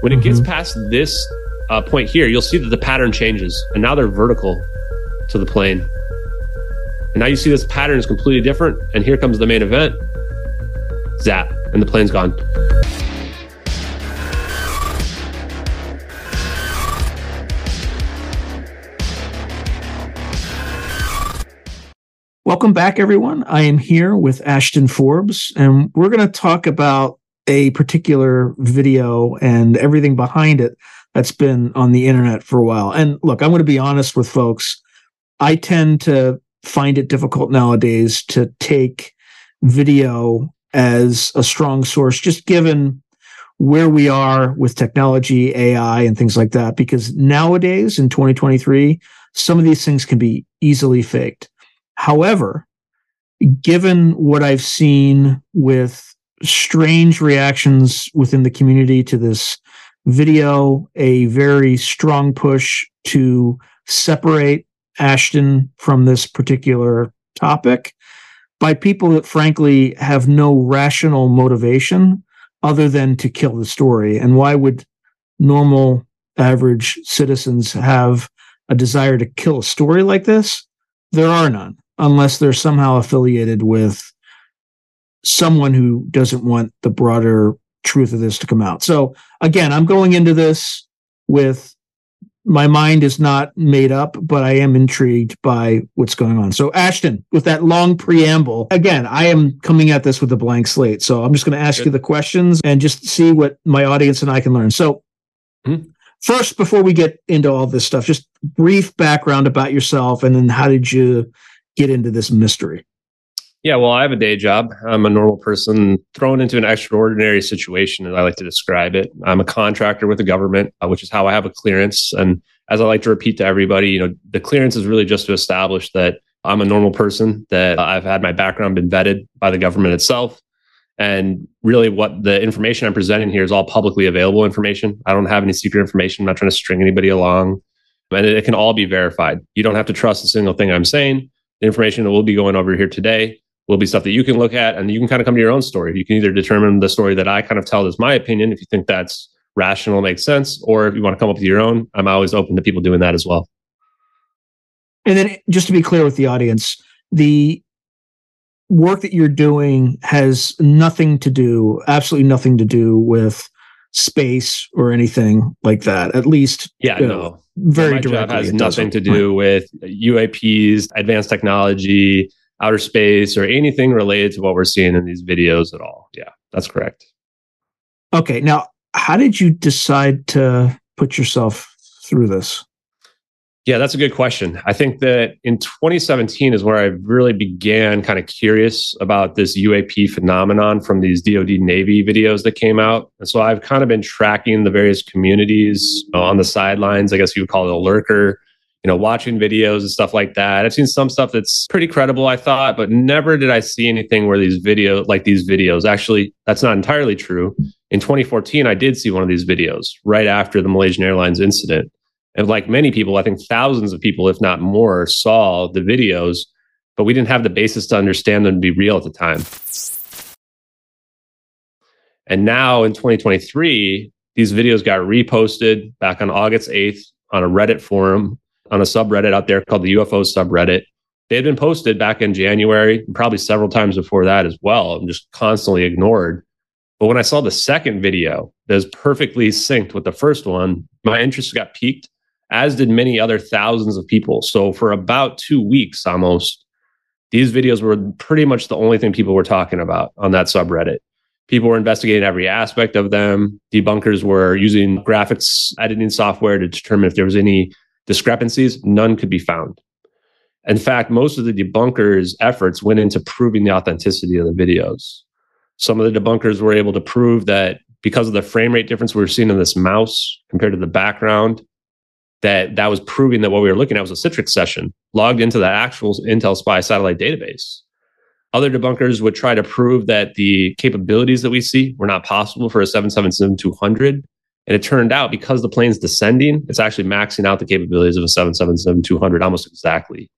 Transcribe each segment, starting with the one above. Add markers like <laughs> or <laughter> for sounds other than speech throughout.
When it gets past this uh, point here, you'll see that the pattern changes, and now they're vertical to the plane. And now you see this pattern is completely different, and here comes the main event. Zap, and the plane's gone. Welcome back, everyone. I am here with Ashton Forbes, and we're going to talk about a particular video and everything behind it that's been on the internet for a while. And look, I'm going to be honest with folks. I tend to find it difficult nowadays to take video as a strong source, just given where we are with technology, AI, and things like that. Because nowadays in 2023, some of these things can be easily faked. However, given what I've seen with strange reactions within the community to this video, a very strong push to separate Ashton from this particular topic by people that frankly have no rational motivation other than to kill the story. And why would normal average citizens have a desire to kill a story like this? There are none unless they're somehow affiliated with someone who doesn't want the broader truth of this to come out. So again, I'm going into this with my mind is not made up, but I am intrigued by what's going on. So Ashton, with that long preamble, again, I am coming at this with a blank slate. So I'm just going to ask Good. you the questions and just see what my audience and I can learn. So mm-hmm. first, before we get into all this stuff, just brief background about yourself and then how did you get into this mystery? Yeah, well, I have a day job. I'm a normal person thrown into an extraordinary situation, as I like to describe it. I'm a contractor with the government, uh, which is how I have a clearance. And as I like to repeat to everybody, you know, the clearance is really just to establish that I'm a normal person, that I've had my background been vetted by the government itself. And really, what the information I'm presenting here is all publicly available information. I don't have any secret information. I'm not trying to string anybody along. And it can all be verified. You don't have to trust a single thing I'm saying the information that we'll be going over here today will be stuff that you can look at and you can kind of come to your own story. You can either determine the story that I kind of tell as my opinion, if you think that's rational, makes sense, or if you want to come up with your own, I'm always open to people doing that as well. And then just to be clear with the audience, the work that you're doing has nothing to do, absolutely nothing to do with space or anything like that. At least, yeah, no, very my directly. Has nothing to do with UAPs, advanced technology, outer space, or anything related to what we're seeing in these videos at all. Yeah, that's correct. Okay, now how did you decide to put yourself through this? Yeah, that's a good question. I think that in 2017 is where I really began kind of curious about this UAP phenomenon from these DoD Navy videos that came out. And so I've kind of been tracking the various communities uh, on the sidelines. I guess you would call it a lurker, you know, watching videos and stuff like that. I've seen some stuff that's pretty credible, I thought, but never did I see anything where these videos, like these videos, actually, that's not entirely true. In 2014, I did see one of these videos right after the Malaysian Airlines incident. And like many people, I think thousands of people, if not more, saw the videos, but we didn't have the basis to understand them to be real at the time. And now in 2023, these videos got reposted back on August 8th on a Reddit forum, on a subreddit out there called the UFO subreddit. They had been posted back in January, probably several times before that as well, and just constantly ignored. But when I saw the second video that was perfectly synced with the first one, my interest got piqued as did many other thousands of people. So for about two weeks almost, these videos were pretty much the only thing people were talking about on that subreddit. People were investigating every aspect of them. Debunkers were using graphics editing software to determine if there was any discrepancies. None could be found. In fact, most of the debunkers' efforts went into proving the authenticity of the videos. Some of the debunkers were able to prove that because of the frame rate difference we were seeing in this mouse compared to the background, that that was proving that what we were looking at was a Citrix session logged into the actual Intel Spy satellite database. Other debunkers would try to prove that the capabilities that we see were not possible for a 777-200. And it turned out because the plane's descending, it's actually maxing out the capabilities of a 777-200 almost exactly.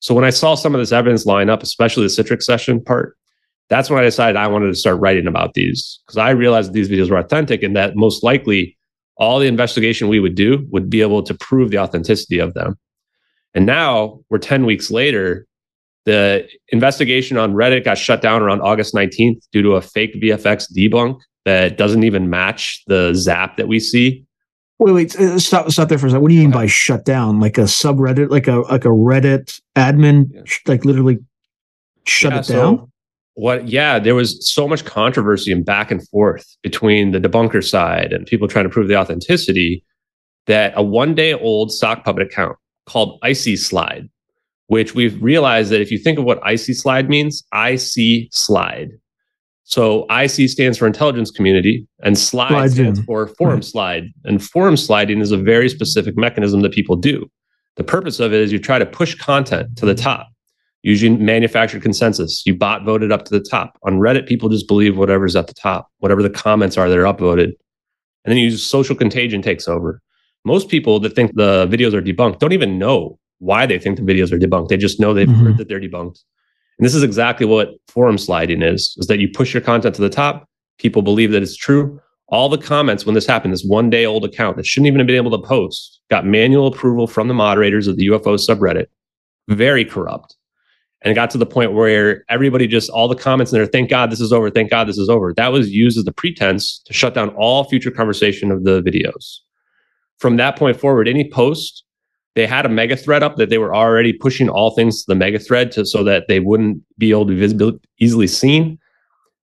So when I saw some of this evidence line up, especially the Citrix session part, that's when I decided I wanted to start writing about these because I realized these videos were authentic and that most likely all the investigation we would do would be able to prove the authenticity of them. And now we're 10 weeks later. The investigation on Reddit got shut down around August 19th due to a fake VFX debunk that doesn't even match the zap that we see. Wait, wait, uh, stop, stop there for a second. What do you mean by shut down? Like a subreddit, like a like a Reddit admin, yeah. like literally shut yeah, it down? So what? Yeah, there was so much controversy and back and forth between the debunker side and people trying to prove the authenticity that a one day old sock puppet account called Icy Slide, which we've realized that if you think of what Icy Slide means, IC Slide. So IC stands for intelligence community and slide, slide stands in. for forum right. slide. And forum sliding is a very specific mechanism that people do. The purpose of it is you try to push content to the top using manufactured consensus. You bot voted up to the top. On Reddit, people just believe whatever's at the top, whatever the comments are that are upvoted. And then you use social contagion takes over most people that think the videos are debunked don't even know why they think the videos are debunked. They just know they've mm-hmm. heard that they're debunked. And this is exactly what forum sliding is, is that you push your content to the top. People believe that it's true. All the comments when this happened, this one day old account that shouldn't even have been able to post, got manual approval from the moderators of the UFO subreddit. Very corrupt. And it got to the point where everybody just, all the comments in there, thank God this is over, thank God this is over. That was used as the pretense to shut down all future conversation of the videos from that point forward, any post, they had a mega thread up that they were already pushing all things to the mega thread to, so that they wouldn't be able to be visible, easily seen.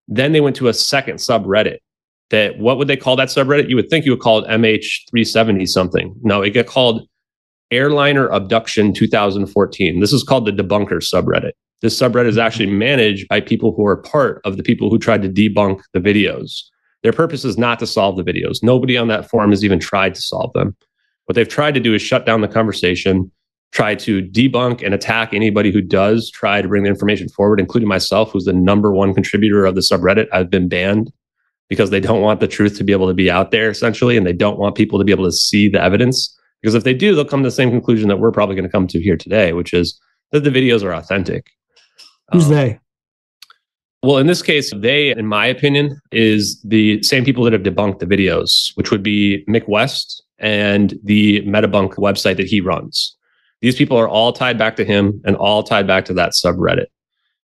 Then they went to a second subreddit that what would they call that subreddit? You would think you would call it MH370 something. No, it got called Airliner Abduction 2014. This is called the Debunker subreddit. This subreddit is actually mm-hmm. managed by people who are part of the people who tried to debunk the videos. Their purpose is not to solve the videos. Nobody on that forum has even tried to solve them. What they've tried to do is shut down the conversation, try to debunk and attack anybody who does try to bring the information forward, including myself, who's the number one contributor of the subreddit. I've been banned because they don't want the truth to be able to be out there, essentially, and they don't want people to be able to see the evidence. Because if they do, they'll come to the same conclusion that we're probably going to come to here today, which is that the videos are authentic. Who's um, they? Well, in this case, they, in my opinion, is the same people that have debunked the videos, which would be Mick West and the Metabunk website that he runs. These people are all tied back to him and all tied back to that subreddit.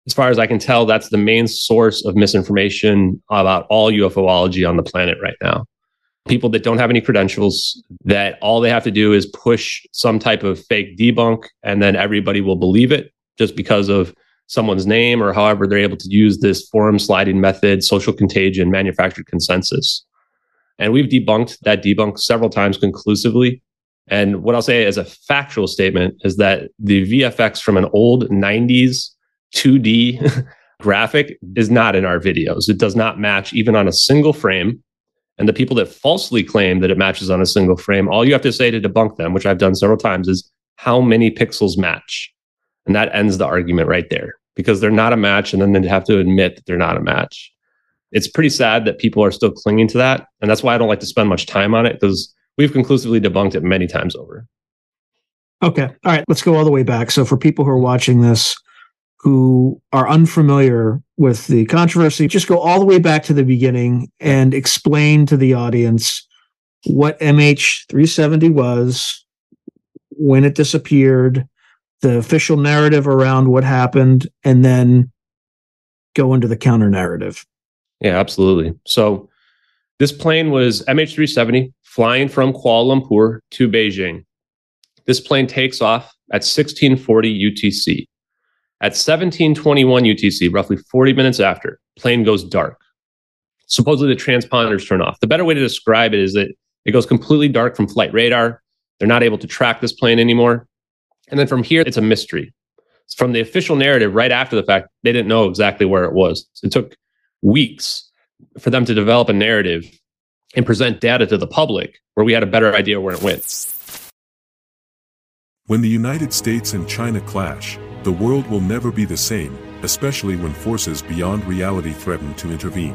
As far as I can tell, that's the main source of misinformation about all UFOlogy on the planet right now. People that don't have any credentials, that all they have to do is push some type of fake debunk, and then everybody will believe it just because of someone's name or however they're able to use this forum sliding method, social contagion, manufactured consensus. And we've debunked that debunk several times conclusively. And what I'll say as a factual statement is that the VFX from an old 90s 2D <laughs> graphic is not in our videos. It does not match even on a single frame. And the people that falsely claim that it matches on a single frame, all you have to say to debunk them, which I've done several times, is how many pixels match. And that ends the argument right there because they're not a match. And then they have to admit that they're not a match. It's pretty sad that people are still clinging to that. And that's why I don't like to spend much time on it because we've conclusively debunked it many times over. Okay. All right. Let's go all the way back. So, for people who are watching this who are unfamiliar with the controversy, just go all the way back to the beginning and explain to the audience what MH370 was, when it disappeared, the official narrative around what happened and then go into the counter narrative. Yeah, absolutely. So this plane was MH370 flying from Kuala Lumpur to Beijing. This plane takes off at 1640 UTC. At 1721 UTC, roughly 40 minutes after, plane goes dark. Supposedly the transponders turn off. The better way to describe it is that it goes completely dark from flight radar. They're not able to track this plane anymore. And then from here, it's a mystery. From the official narrative, right after the fact, they didn't know exactly where it was. It took weeks for them to develop a narrative and present data to the public where we had a better idea where it went. When the United States and China clash, the world will never be the same, especially when forces beyond reality threaten to intervene.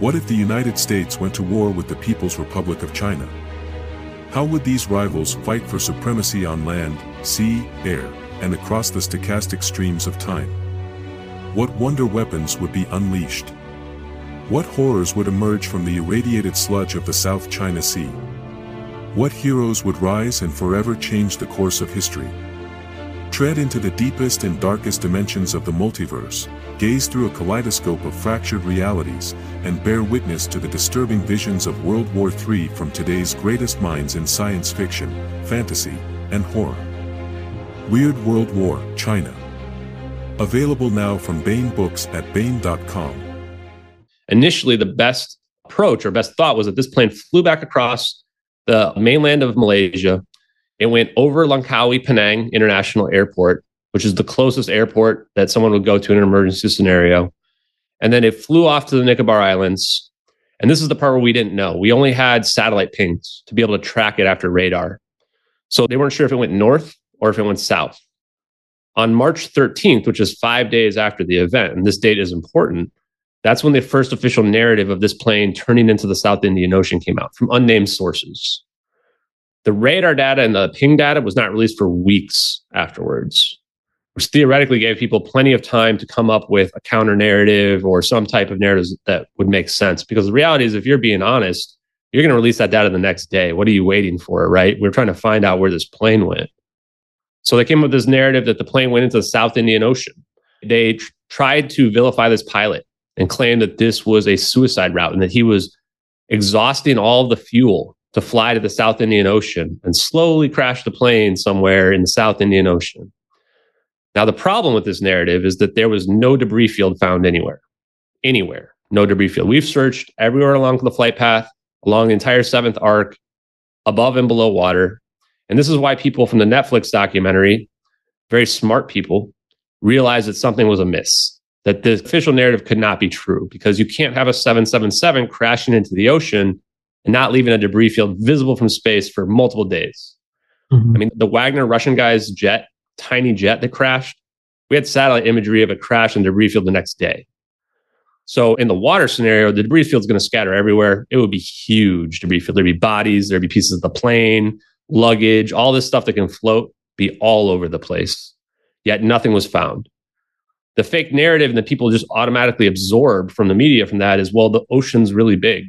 What if the United States went to war with the People's Republic of China? How would these rivals fight for supremacy on land, sea, air, and across the stochastic streams of time? What wonder weapons would be unleashed? What horrors would emerge from the irradiated sludge of the South China Sea? What heroes would rise and forever change the course of history? Tread into the deepest and darkest dimensions of the multiverse, gaze through a kaleidoscope of fractured realities, and bear witness to the disturbing visions of World War III from today's greatest minds in science fiction, fantasy, and horror. Weird World War, China. Available now from Baen Books at Baen.com. Initially, the best approach or best thought was that this plane flew back across the mainland of Malaysia. It went over Langkawi Penang International Airport, which is the closest airport that someone would go to in an emergency scenario. And then it flew off to the Nicobar Islands. And this is the part where we didn't know. We only had satellite pings to be able to track it after radar. So they weren't sure if it went north or if it went south. On March 13th, which is five days after the event, and this date is important, that's when the first official narrative of this plane turning into the South Indian Ocean came out from unnamed sources. The radar data and the ping data was not released for weeks afterwards, which theoretically gave people plenty of time to come up with a counter narrative or some type of narrative that would make sense. Because the reality is, if you're being honest, you're going to release that data the next day. What are you waiting for, right? We're trying to find out where this plane went. So they came up with this narrative that the plane went into the South Indian Ocean. They tr- tried to vilify this pilot and claim that this was a suicide route and that he was exhausting all the fuel to fly to the South Indian Ocean and slowly crash the plane somewhere in the South Indian Ocean. Now, the problem with this narrative is that there was no debris field found anywhere. Anywhere. No debris field. We've searched everywhere along the flight path, along the entire seventh arc, above and below water. And this is why people from the Netflix documentary, very smart people, realized that something was amiss that the official narrative could not be true because you can't have a 777 crashing into the ocean and not leaving a debris field visible from space for multiple days. Mm-hmm. I mean, the Wagner Russian guy's jet, tiny jet that crashed, we had satellite imagery of a crash and debris field the next day. So in the water scenario, the debris field's going to scatter everywhere. It would be huge debris field. There'd be bodies, there'd be pieces of the plane, luggage, all this stuff that can float, be all over the place. Yet nothing was found. The fake narrative and the people just automatically absorb from the media from that is well the ocean's really big.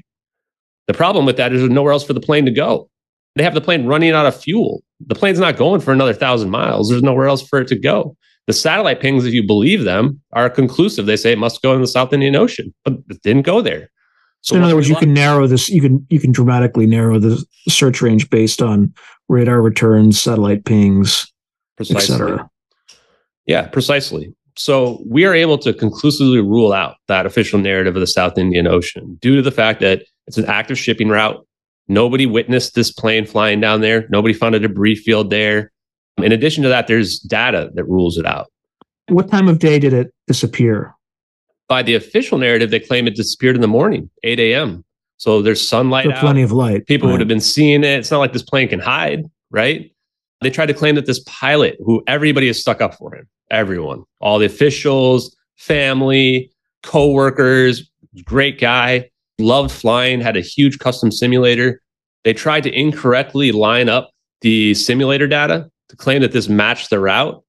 The problem with that is there's nowhere else for the plane to go. They have the plane running out of fuel. The plane's not going for another thousand miles. There's nowhere else for it to go. The satellite pings if you believe them are conclusive. They say it must go in the south indian ocean but it didn't go there so in other words you can narrow this you can you can dramatically narrow the search range based on radar returns satellite pings precisely yeah precisely so we are able to conclusively rule out that official narrative of the South Indian Ocean due to the fact that it's an active shipping route. Nobody witnessed this plane flying down there. Nobody found a debris field there. In addition to that, there's data that rules it out. What time of day did it disappear? By the official narrative, they claim it disappeared in the morning, 8 a.m. So there's sunlight. So plenty of light. People right. would have been seeing it. It's not like this plane can hide, right? They tried to claim that this pilot, who everybody is stuck up for him, everyone, all the officials, family, co-workers, great guy, loved flying, had a huge custom simulator. They tried to incorrectly line up the simulator data to claim that this matched the route,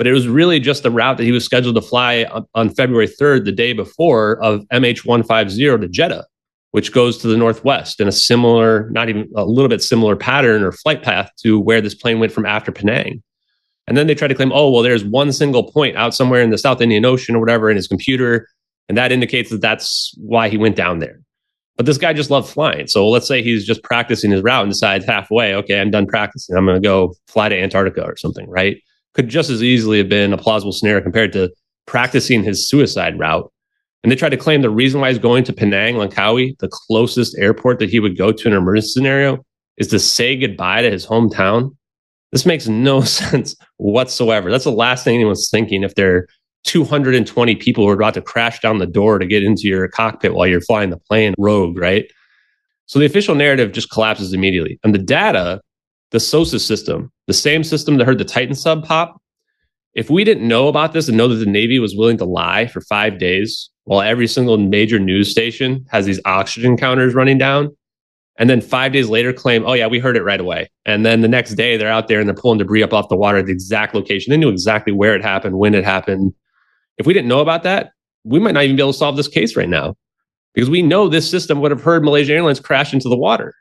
but it was really just the route that he was scheduled to fly on, on February 3rd, the day before, of MH150 to Jeddah, which goes to the northwest in a similar, not even a little bit similar pattern or flight path to where this plane went from after Penang. And then they try to claim, oh, well, there's one single point out somewhere in the South Indian Ocean or whatever in his computer. And that indicates that that's why he went down there. But this guy just loved flying. So let's say he's just practicing his route and decides halfway, okay, I'm done practicing. I'm going to go fly to Antarctica or something, right? Could just as easily have been a plausible scenario compared to practicing his suicide route. And they tried to claim the reason why he's going to Penang, Langkawi, the closest airport that he would go to in an emergency scenario, is to say goodbye to his hometown this makes no <laughs> sense whatsoever. That's the last thing anyone's thinking if there are 220 people who are about to crash down the door to get into your cockpit while you're flying the plane rogue, right? So the official narrative just collapses immediately. And the data, the SOSUS system, the same system that heard the Titan sub pop, if we didn't know about this and know that the Navy was willing to lie for five days while every single major news station has these oxygen counters running down, and then five days later claim, oh yeah, we heard it right away. And then the next day they're out there and they're pulling debris up off the water at the exact location. They knew exactly where it happened, when it happened. If we didn't know about that, we might not even be able to solve this case right now. because we know this system would have heard Malaysia Airlines crash into the water.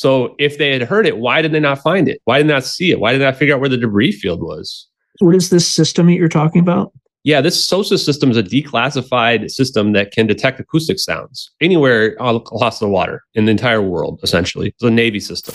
So if they had heard it, why did they not find it? Why did they not see it? Why did they not figure out where the debris field was? What is this system that you're talking about? Yeah, this SOSUS system is a declassified system that can detect acoustic sounds anywhere across the water in the entire world, essentially. It's a Navy system.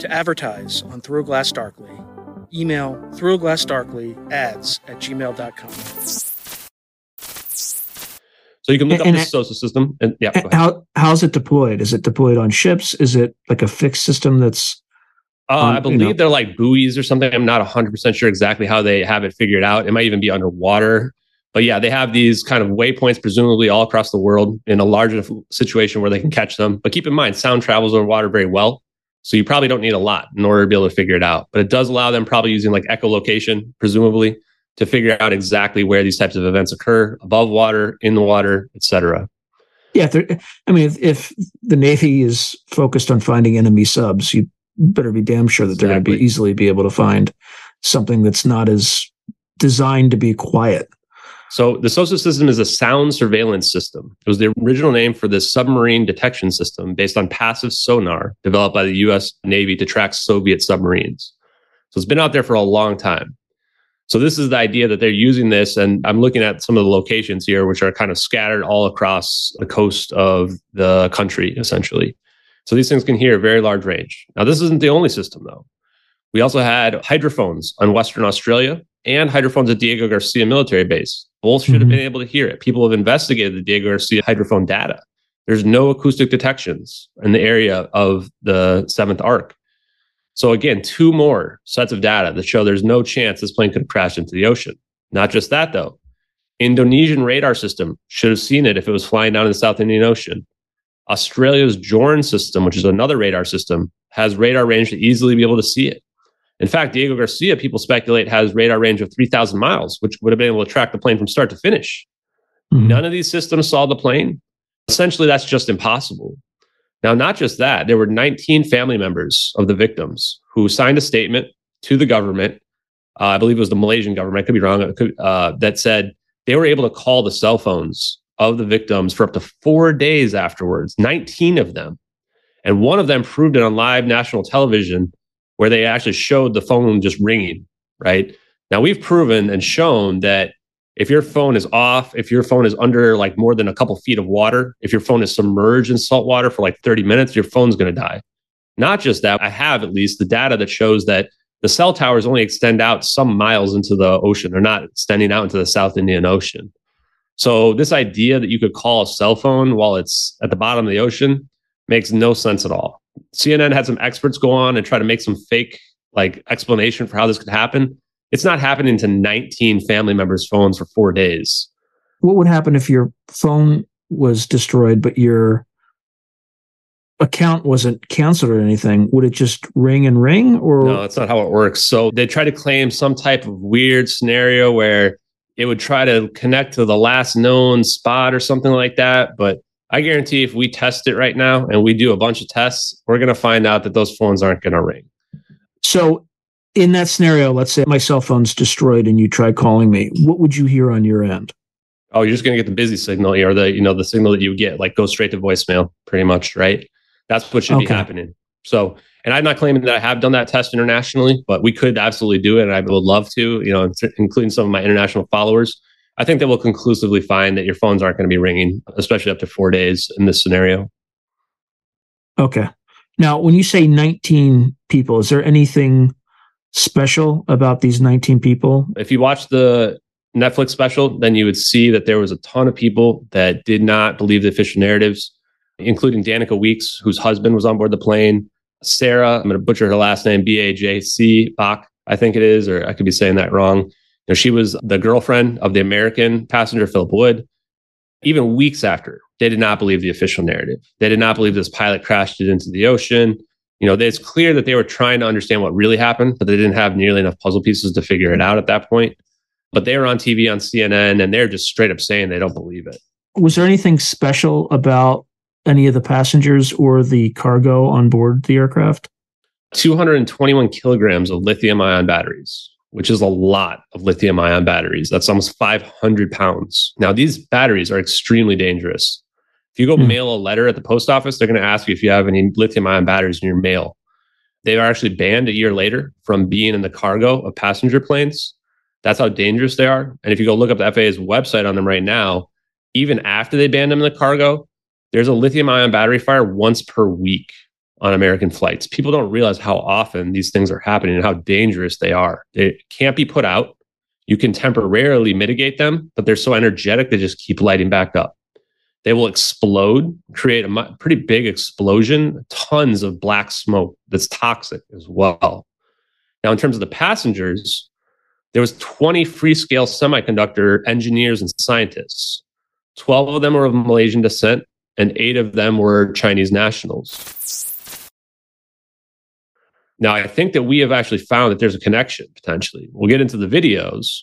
To advertise on Through Glass Darkly, email throughglassdarkly ads at gmail.com. So you can look And- up and the SOSUS system. And yeah, go ahead. How how's it deployed? Is it deployed on ships? Is it like a fixed system that's Uh, Um, I you believe know. they're like buoys or something. I'm not 100% sure exactly how they have it figured out. It might even be underwater. But yeah, they have these kind of waypoints, presumably all across the world in a large enough situation where they can catch them. But keep in mind, sound travels over water very well. So you probably don't need a lot in order to be able to figure it out. But it does allow them probably using like echolocation, presumably, to figure out exactly where these types of events occur above water, in the water, etc. yeah? I mean, if, if the Navy is focused on finding enemy subs, you better be damn sure that they're going to be easily be able to find something that's not as designed to be quiet. So the SOSUS system is a sound surveillance system. It was the original name for this submarine detection system based on passive sonar developed by the US Navy to track Soviet submarines. So it's been out there for a long time. So this is the idea that they're using this, and I'm looking at some of the locations here, which are kind of scattered all across the coast of the country, essentially. So these things can hear a very large range. Now, this isn't the only system, though. We also had hydrophones on Western Australia and hydrophones at Diego Garcia military base. Both should have Mhm. been able to hear it. People have investigated the Diego Garcia hydrophone data. There's no acoustic detections in the area of the seventh arc. So again, two more sets of data that show there's no chance this plane could have crashed into the ocean. Not just that though. Indonesian radar system should have seen it if it was flying down in the South Indian Ocean. Australia's JORN system, which is another radar system, has radar range to easily be able to see it. In fact, Diego Garcia, people speculate, has radar range of 3,000 miles, which would have been able to track the plane from start to finish. Mhm. None of these systems saw the plane. Essentially, that's just impossible. Now, not just that, there were 19 family members of the victims who signed a statement to the government. Uh, I believe it was the Malaysian government, I could be wrong, could- uh, that said they were able to call the cell phones of the victims for up to four days afterwards, 19 of them. And one of them proved it on live national television where they actually showed the phone just ringing, right? Now, we've proven and shown that if your phone is off, if your phone is under like more than a couple feet of water, if your phone is submerged in salt water for like 30 minutes, your phone's going to die. Not just that, I have at least the data that shows that the cell towers only extend out some miles into the ocean. They're not extending out into the South Indian Ocean. So, this idea that you could call a cell phone while it's at the bottom of the ocean makes no sense at all. CNN had some experts go on and try to make some fake like explanation for how this could happen. It's not happening to 19 family members' phones for four days. What would happen if your phone was destroyed, but your account wasn't canceled or anything? Would it just ring and ring, or No, that's not how it works. So they try to claim some type of weird scenario where it would try to connect to the last known spot or something like that. But I guarantee if we test it right now and we do a bunch of tests, we're going to find out that those phones aren't going to ring. So, in that scenario, let's say my cell phone's destroyed and you try calling me, what would you hear on your end? Oh, you're just going to get the busy signal or the, you know, the signal that you get like go straight to voicemail pretty much, right? That's what should be happening. So, and I'm not claiming that I have done that test internationally, but we could absolutely do it. And I would love to, you know, including some of my international followers. I think that will conclusively find that your phones aren't going to be ringing, especially up to four days in this scenario. Okay. Now, when you say 19 people, is there anything special about these 19 people? If you watch the Netflix special, then you would see that there was a ton of people that did not believe the official narratives, including Danica Weeks, whose husband was on board the plane. Sarah, I'm going to butcher her last name, B A J C Bach, I think it is, or I could be saying that wrong. Know, she was the girlfriend of the American passenger Philip Wood. Even weeks after, they did not believe the official narrative. They did not believe this pilot crashed it into the ocean. You know, it's clear that they were trying to understand what really happened, but they didn't have nearly enough puzzle pieces to figure it out at that point. But they were on TV on CNN and they're just straight up saying they don't believe it. Was there anything special about any of the passengers or the cargo on board the aircraft? 221 kilograms of lithium ion batteries, which is a lot of lithium ion batteries. That's almost 500 pounds. Now, these batteries are extremely dangerous. If you go mm. mail a letter at the post office, they're going to ask you if you have any lithium ion batteries in your mail. They are actually banned a year later from being in the cargo of passenger planes. That's how dangerous they are. And if you go look up the FAA's website on them right now, even after they banned them in the cargo, there's a lithium ion battery fire once per week on American flights. People don't realize how often these things are happening and how dangerous they are. They can't be put out. You can temporarily mitigate them, but they're so energetic they just keep lighting back up. They will explode, create a pretty big explosion, tons of black smoke that's toxic as well. Now, in terms of the passengers, there was 20 Freescale semiconductor engineers and scientists. 12 of them were of Malaysian descent, and eight of them were Chinese nationals. Now, I think that we have actually found that there's a connection potentially. We'll get into the videos,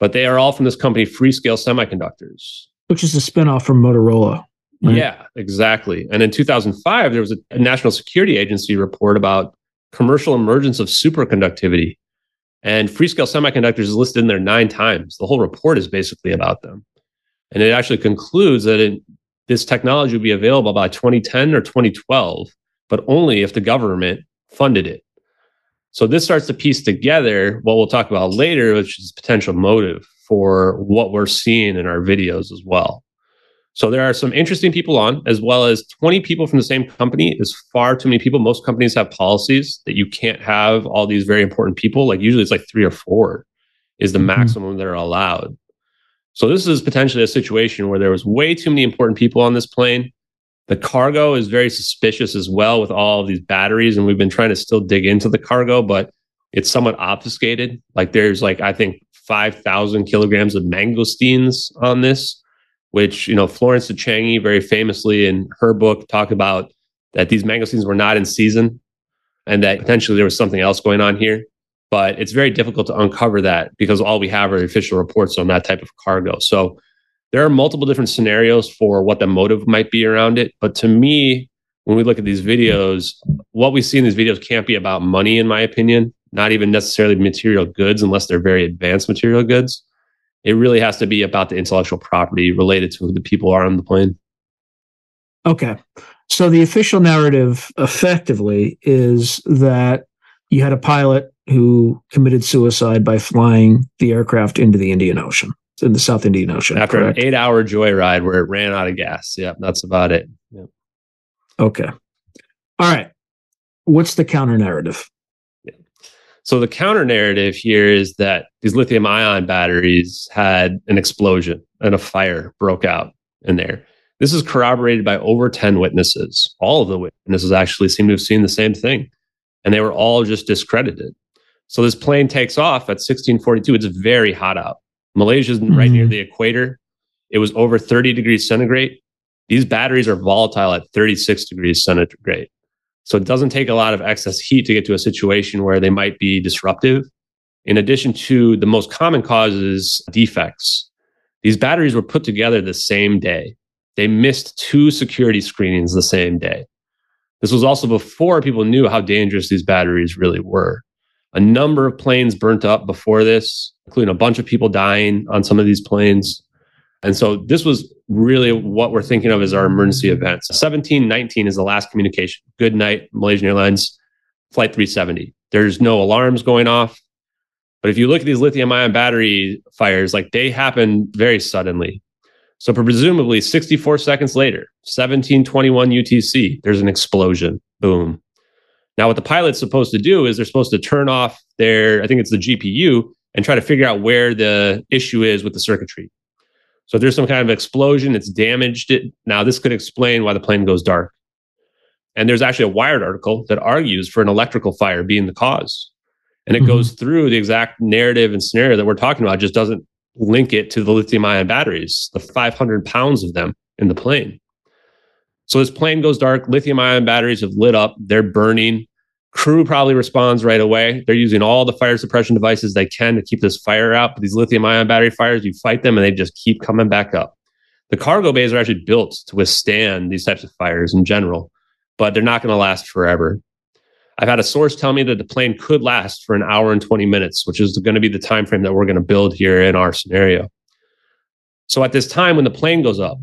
but they are all from this company, Freescale Semiconductors. Which is a spinoff from Motorola. Right? Yeah, exactly. And in 2005, there was a, National Security Agency report about commercial emergence of superconductivity. And Freescale Semiconductors is listed in there nine times. The whole report is basically about them. And it actually concludes that it, this technology would be available by 2010 or 2012, but only if the government funded it. So this starts to piece together what we'll talk about later, which is potential motive for what we're seeing in our videos as well. So there are some interesting people on, as well as 20 people from the same company is far too many people. Most companies have policies that you can't have all these very important people. Like usually it's like three or four is the mm-hmm. maximum that are allowed. So this is potentially a situation where there was way too many important people on this plane. The cargo is very suspicious as well with all of these batteries, and we've been trying to still dig into the cargo, but it's somewhat obfuscated. Like there's like I think five thousand kilograms of mangosteens on this, which you know Florence de Changy very famously in her book talked about that these mangosteens were not in season, and that potentially there was something else going on here but it's very difficult to uncover that because all we have are official reports on that type of cargo. So there are multiple different scenarios for what the motive might be around it. But to me, when we look at these videos, what we see in these videos can't be about money, in my opinion, not even necessarily material goods, unless they're very advanced material goods. It really has to be about the intellectual property related to who the people are on the plane. Okay. So the official narrative effectively is that you had a pilot who committed suicide by flying the aircraft into the Indian Ocean, in the South Indian Ocean. After correct? an eight hour joyride where it ran out of gas. Yep, that's about it. Yep. Okay. All right. What's the counter narrative? Yeah. So the counter narrative here is that these lithium ion batteries had an explosion and a fire broke out in there. This is corroborated by over 10 witnesses. All of the witnesses actually seem to have seen the same thing, and they were all just discredited. So this plane takes off at 1642. It's very hot out. Malaysia's mm-hmm. right near mm-hmm. the equator. It was over 30 degrees centigrade. These batteries are volatile at 36 degrees centigrade. So it doesn't take a lot of excess heat to get to a situation where they might be disruptive. In addition to the most common causes, defects. These batteries were put together the same day. They missed two security screenings the same day. This was also before people knew how dangerous these batteries really were a number of planes burnt up before this, including a bunch of people dying on some of these planes. And so this was really what we're thinking of as our emergency events. 1719 is the last communication. Good night, Malaysian Airlines, Flight 370. There's no alarms going off. But if you look at these lithium ion battery fires, like they happen very suddenly. So presumably 64 seconds later, 1721 UTC, there's an explosion. Boom. Now, what the pilot's supposed to do is they're supposed to turn off their, I think it's the GPU, and try to figure out where the issue is with the circuitry. So if there's some kind of explosion, it's damaged it. Now, this could explain why the plane goes dark. And there's actually a Wired article that argues for an electrical fire being the cause. And it Mhm. goes through the exact narrative and scenario that we're talking about, just doesn't link it to the lithium ion batteries, the 500 pounds of them in the plane. So this plane goes dark, lithium ion batteries have lit up, they're burning. Crew probably responds right away. They're using all the fire suppression devices they can to keep this fire out. But these lithium ion battery fires, you fight them and they just keep coming back up. The cargo bays are actually built to withstand these types of fires in general, but they're not going to last forever. I've had a source tell me that the plane could last for an hour and 20 minutes, which is going to be the time frame that we're going to build here in our scenario. So at this time when the plane goes up,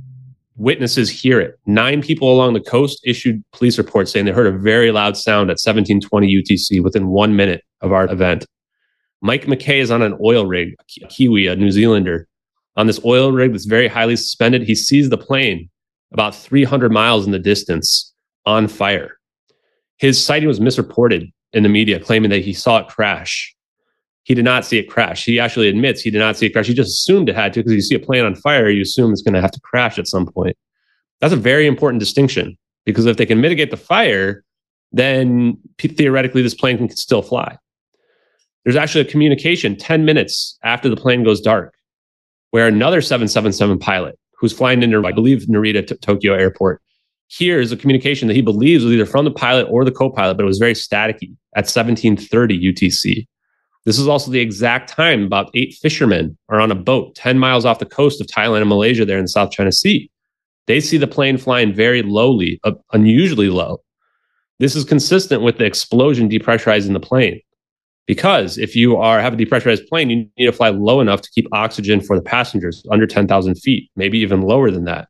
witnesses hear it. Nine people along the coast issued police reports saying they heard a very loud sound at 1720 UTC within 1 minute of our event. Mike McKay is on an oil rig, a Kiwi, a New Zealander. On this oil rig that's very highly suspended, he sees the plane about 300 miles in the distance on fire. His sighting was misreported in the media, claiming that he saw it crash. He did not see it crash. He actually admits he did not see it crash. He just assumed it had to because you see a plane on fire, you assume it's going to have to crash at some point. That's a very important distinction because if they can mitigate the fire, then theoretically this plane can still fly. There's actually a communication 10 minutes after the plane goes dark where another 777 pilot who's flying into, I believe, Narita to Tokyo airport hears a communication that he believes was either from the pilot or the co-pilot, but it was very staticky at 1730 UTC. This is also the exact time about eight fishermen are on a boat 10 miles off the coast of Thailand and Malaysia there in the South China Sea. They see the plane flying very lowly, uh, unusually low. This is consistent with the explosion depressurizing the plane. Because if you are have a depressurized plane, you need to fly low enough to keep oxygen for the passengers under 10,000 feet, maybe even lower than that.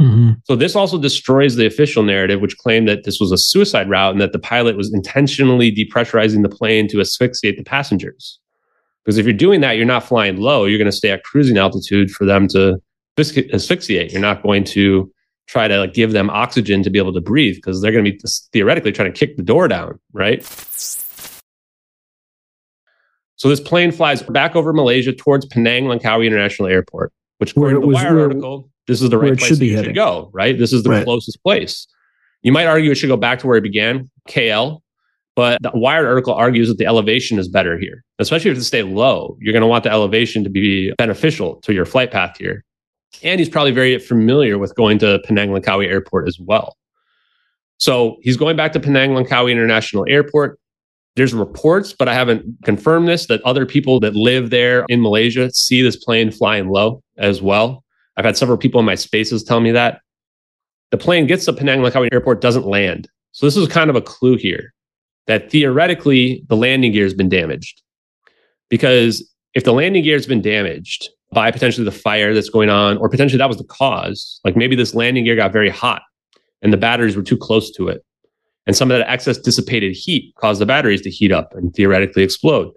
Mhm. So this also destroys the official narrative, which claimed that this was a suicide route and that the pilot was intentionally depressurizing the plane to asphyxiate the passengers. Because if you're doing that, you're not flying low. You're going to stay at cruising altitude for them to asphyxiate. You're not going to try to like, give them oxygen to be able to breathe because they're going to be theoretically trying to kick the door down, right? So this plane flies back over Malaysia towards Penang Langkawi International Airport, which according it to the was- Wire where- article, this is the right place should you heading. should go, right? This is the Right. closest place. You might argue it should go back to where it began, KL, but the Wired article argues that the elevation is better here, especially if you stay low. You're going to want the elevation to be beneficial to your flight path here. And he's probably very familiar with going to Penang Langkawi Airport as well. So he's going back to Penang Langkawi International Airport. There's reports, but I haven't confirmed this, that other people that live there in Malaysia see this plane flying low as well. I've had several people in my spaces tell me that. The plane gets to Penang Langkawi Airport, doesn't land. So this is kind of a clue here that theoretically the landing gear has been damaged. Because if the landing gear has been damaged by potentially the fire that's going on, or potentially that was the cause, like maybe this landing gear got very hot and the batteries were too close to it. And some of that excess dissipated heat caused the batteries to heat up and theoretically explode.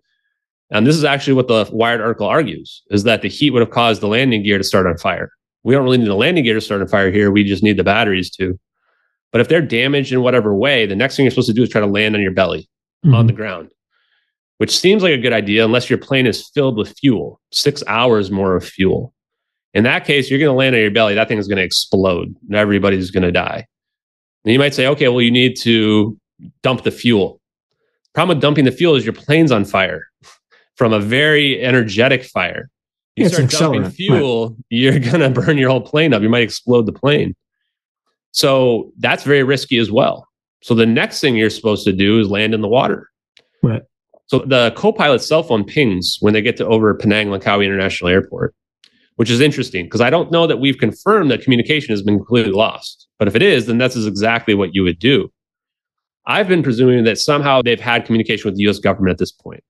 And this is actually what the Wired article argues is that the heat would have caused the landing gear to start on fire. We don't really need the landing gear to start on fire here. We just need the batteries to. But if they're damaged in whatever way, the next thing you're supposed to do is try to land on your belly on mm-hmm. the ground, which seems like a good idea unless your plane is filled with fuel, six hours more of fuel. In that case, you're going to land on your belly. That thing is going to explode and everybody's going to die. And you might say, okay, well, you need to dump the fuel. Problem with dumping the fuel is your plane's on fire from a very energetic fire. You it's start dumping fuel, <laughs> you're going to burn your whole plane up. You might explode the plane. So that's very risky as well. So the next thing you're supposed to do is land in the water. Right. So the co-pilot's cell phone pings when they get to over Penang Langkawi International Airport, which is interesting because I don't know that we've confirmed that communication has been completely lost. But if it is, then that's is exactly what you would do. I've been presuming that somehow they've had communication with the US government at this point,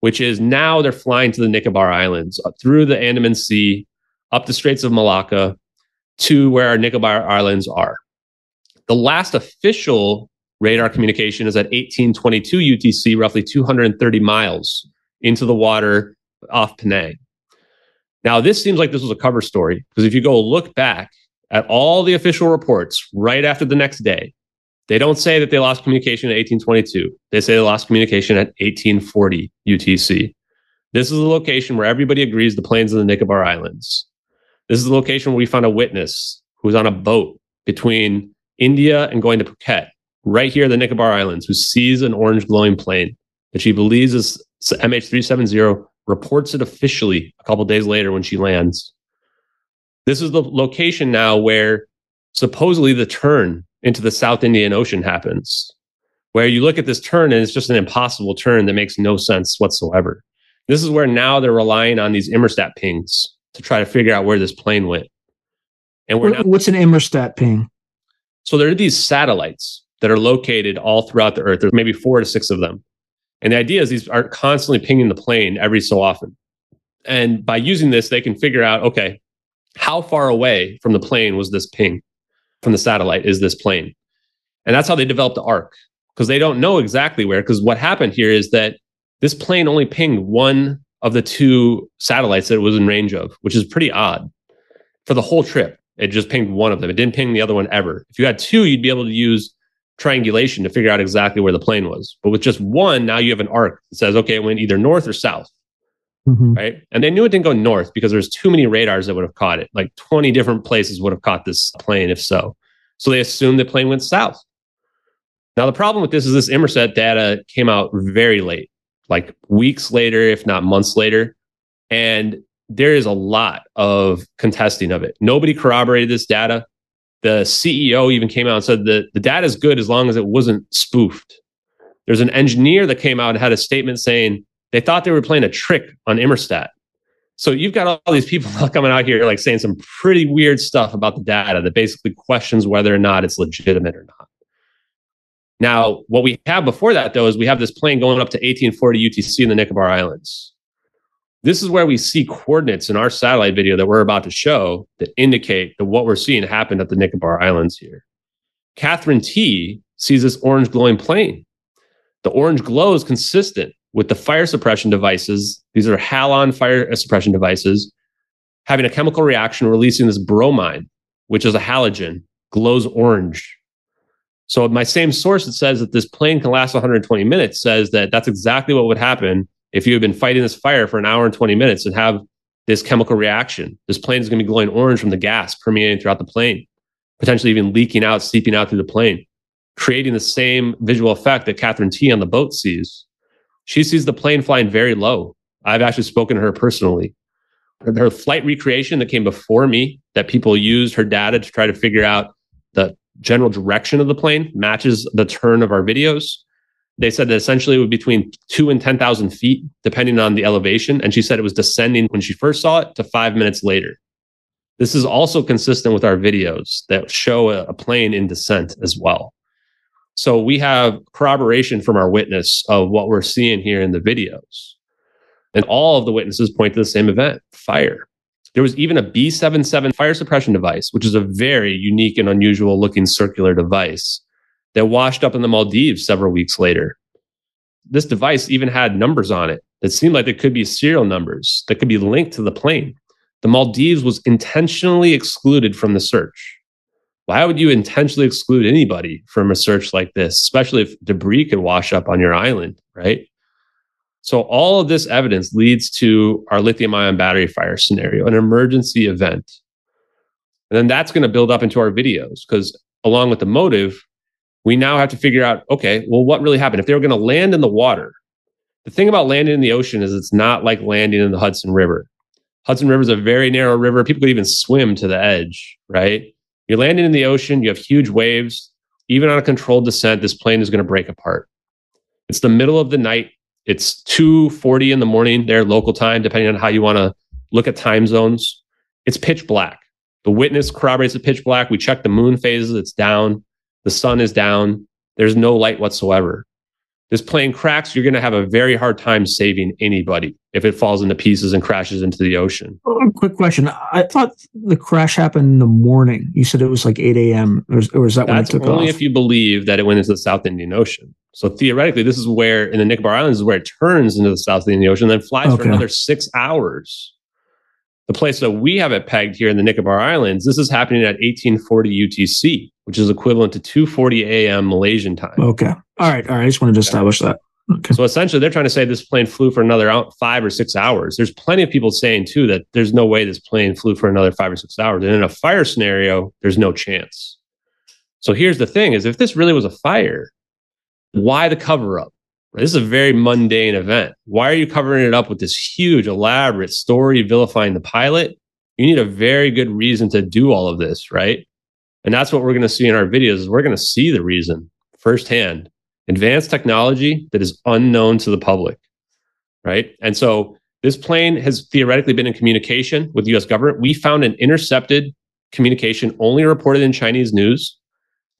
which is now they're flying to the Nicobar Islands up through the Andaman Sea, up the Straits of Malacca to where our Nicobar Islands are. The last official radar communication is at 1822 UTC, roughly 230 miles into the water off Penang. Now, this seems like this was a cover story because if you go look back at all the official reports right after the next day, they don't say that they lost communication at 1822. They say they lost communication at 1840 UTC. This is the location where everybody agrees the planes in the Nicobar Islands. This is the location where we found a witness who was on a boat between India and going to Phuket, right here, the Nicobar Islands, who sees an orange glowing plane. that she believes is MH370, reports it officially a couple days later when she lands. This is the location now where supposedly the turn into the South Indian Ocean happens, where you look at this turn and it's just an impossible turn that makes no sense whatsoever. This is where now they're relying on these Inmarsat pings to try to figure out where this plane went. And we're what's an Inmarsat ping? So there are these satellites that are located all throughout the Earth. There's maybe four to six of them. And the idea is these are constantly pinging the plane every so often. And by using this, they can figure out, okay, how far away from the plane was this ping from the satellite is this plane? And that's how they developed the arc because they don't know exactly where. Because what happened here is that this plane only pinged one of the two satellites that it was in range of, which is pretty odd for the whole trip. It just pinged one of them. It didn't ping the other one ever. If you had two, you'd be able to use triangulation to figure out exactly where the plane was. But with just one, now you have an arc that says, okay, it went either north or south. Mm-hmm. Right. And they knew it didn't go north because there's too many radars that would have caught it. Like 20 different places would have caught this plane if so. So they assumed the plane went south. Now, the problem with this is this Inmarsat data came out very late, like weeks later, if not months later. And there is a lot of contesting of it. Nobody corroborated this data. The CEO even came out and said that the data is good as long as it wasn't spoofed. There's an engineer that came out and had a statement saying they thought they were playing a trick on Inmarsat. So you've got all these people <laughs> coming out here like saying some pretty weird stuff about the data that basically questions whether or not it's legitimate or not. Now, what we have before that though is we have this plane going up to 1840 UTC in the Nicobar Islands. This is where we see coordinates in our satellite video that we're about to show that indicate that what we're seeing happened at the Nicobar Islands here. Katherine Tee sees this orange glowing plane. The orange glow is consistent with the fire suppression devices. These are halon fire uh, suppression devices having a chemical reaction releasing this bromine, which is a halogen, glows orange. So my same source that says that this plane can last 120 minutes says that that's exactly what would happen if you had been fighting this fire for an hour and 20 minutes and have this chemical reaction. This plane is going to be glowing orange from the gas permeating throughout the plane, potentially even leaking out, seeping out through the plane, creating the same visual effect that Katherine Tee on the boat sees. She sees the plane flying very low. I've actually spoken to her personally. Her flight recreation that came before me, that people used her data to try to figure out the general direction of the plane, matches the turn of our videos. They said that essentially it would be between two and 10,000 feet, depending on the elevation. And she said it was descending when she first saw it to five minutes later. This is also consistent with our videos that show a, a plane in descent as well. So we have corroboration from our witness of what we're seeing here in the videos. And all of the witnesses point to the same event fire. There was even a B77 fire suppression device, which is a very unique and unusual looking circular device that washed up in the Maldives several weeks later. This device even had numbers on it that seemed like they could be serial numbers that could be linked to the plane. The Maldives was intentionally excluded from the search why would you intentionally exclude anybody from a search like this, especially if debris could wash up on your island, right? So all of this evidence leads to our lithium ion battery fire scenario, an emergency event. And then that's going to build up into our videos because along with the motive, we now have to figure out, okay, well, what really happened? If they were going to land in the water, the thing about landing in the ocean is it's not like landing in the Hudson River. Hudson River is a very narrow river. People could even swim to the edge, right? You're landing in the ocean, you have huge waves. Even on a controlled descent, this plane is going to break apart. It's the middle of the night. It's 2:40 in the morning their local time, depending on how you want to look at time zones. It's pitch black. The witness corroborates the pitch black. We check the moon phases, it's down. The sun is down. There's no light whatsoever this plane cracks, you're going to have a very hard time saving anybody if it falls into pieces and crashes into the ocean. Oh, quick question. I thought the crash happened in the morning. You said it was like 8 a.m. Or, or is that That's when it took only off? if you believe that it went into the South Indian Ocean. So theoretically, this is where in the Nicobar Islands is where it turns into the South Indian Ocean, then flies okay. for another six hours. The place that we have it pegged here in the Nicobar Islands, this is happening at 1840 UTC, which is equivalent to 2:40 a.m. Malaysian time. Okay. All right. All right. I just wanted to establish that. Okay. So essentially, they're trying to say this plane flew for another five or six hours. There's plenty of people saying too that there's no way this plane flew for another five or six hours. And in a fire scenario, there's no chance. So here's the thing: is if this really was a fire, why the cover up? This is a very mundane event. Why are you covering it up with this huge, elaborate story vilifying the pilot? You need a very good reason to do all of this, right? And that's what we're going to see in our videos is we're going to see the reason firsthand. Advanced technology that is unknown to the public, right? And so this plane has theoretically been in communication with the US government. We found an intercepted communication only reported in Chinese news.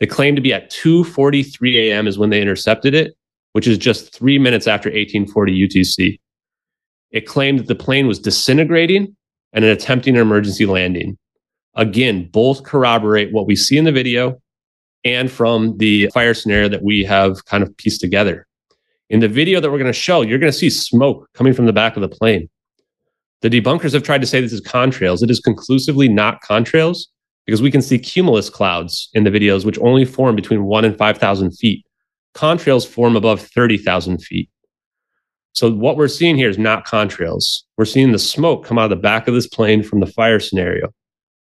They claim to be at 2:43 a.m. is when they intercepted it, which is just 3 minutes after 1840 UTC. It claimed that the plane was disintegrating and attempting an emergency landing. Again, both corroborate what we see in the video and from the fire scenario that we have kind of pieced together. In the video that we're going to show, you're going to see smoke coming from the back of the plane. The debunkers have tried to say this is contrails. It is conclusively not contrails because we can see cumulus clouds in the videos, which only form between one and 5,000 feet. Contrails form above 30,000 feet. So what we're seeing here is not contrails. We're seeing the smoke come out of the back of this plane from the fire scenario.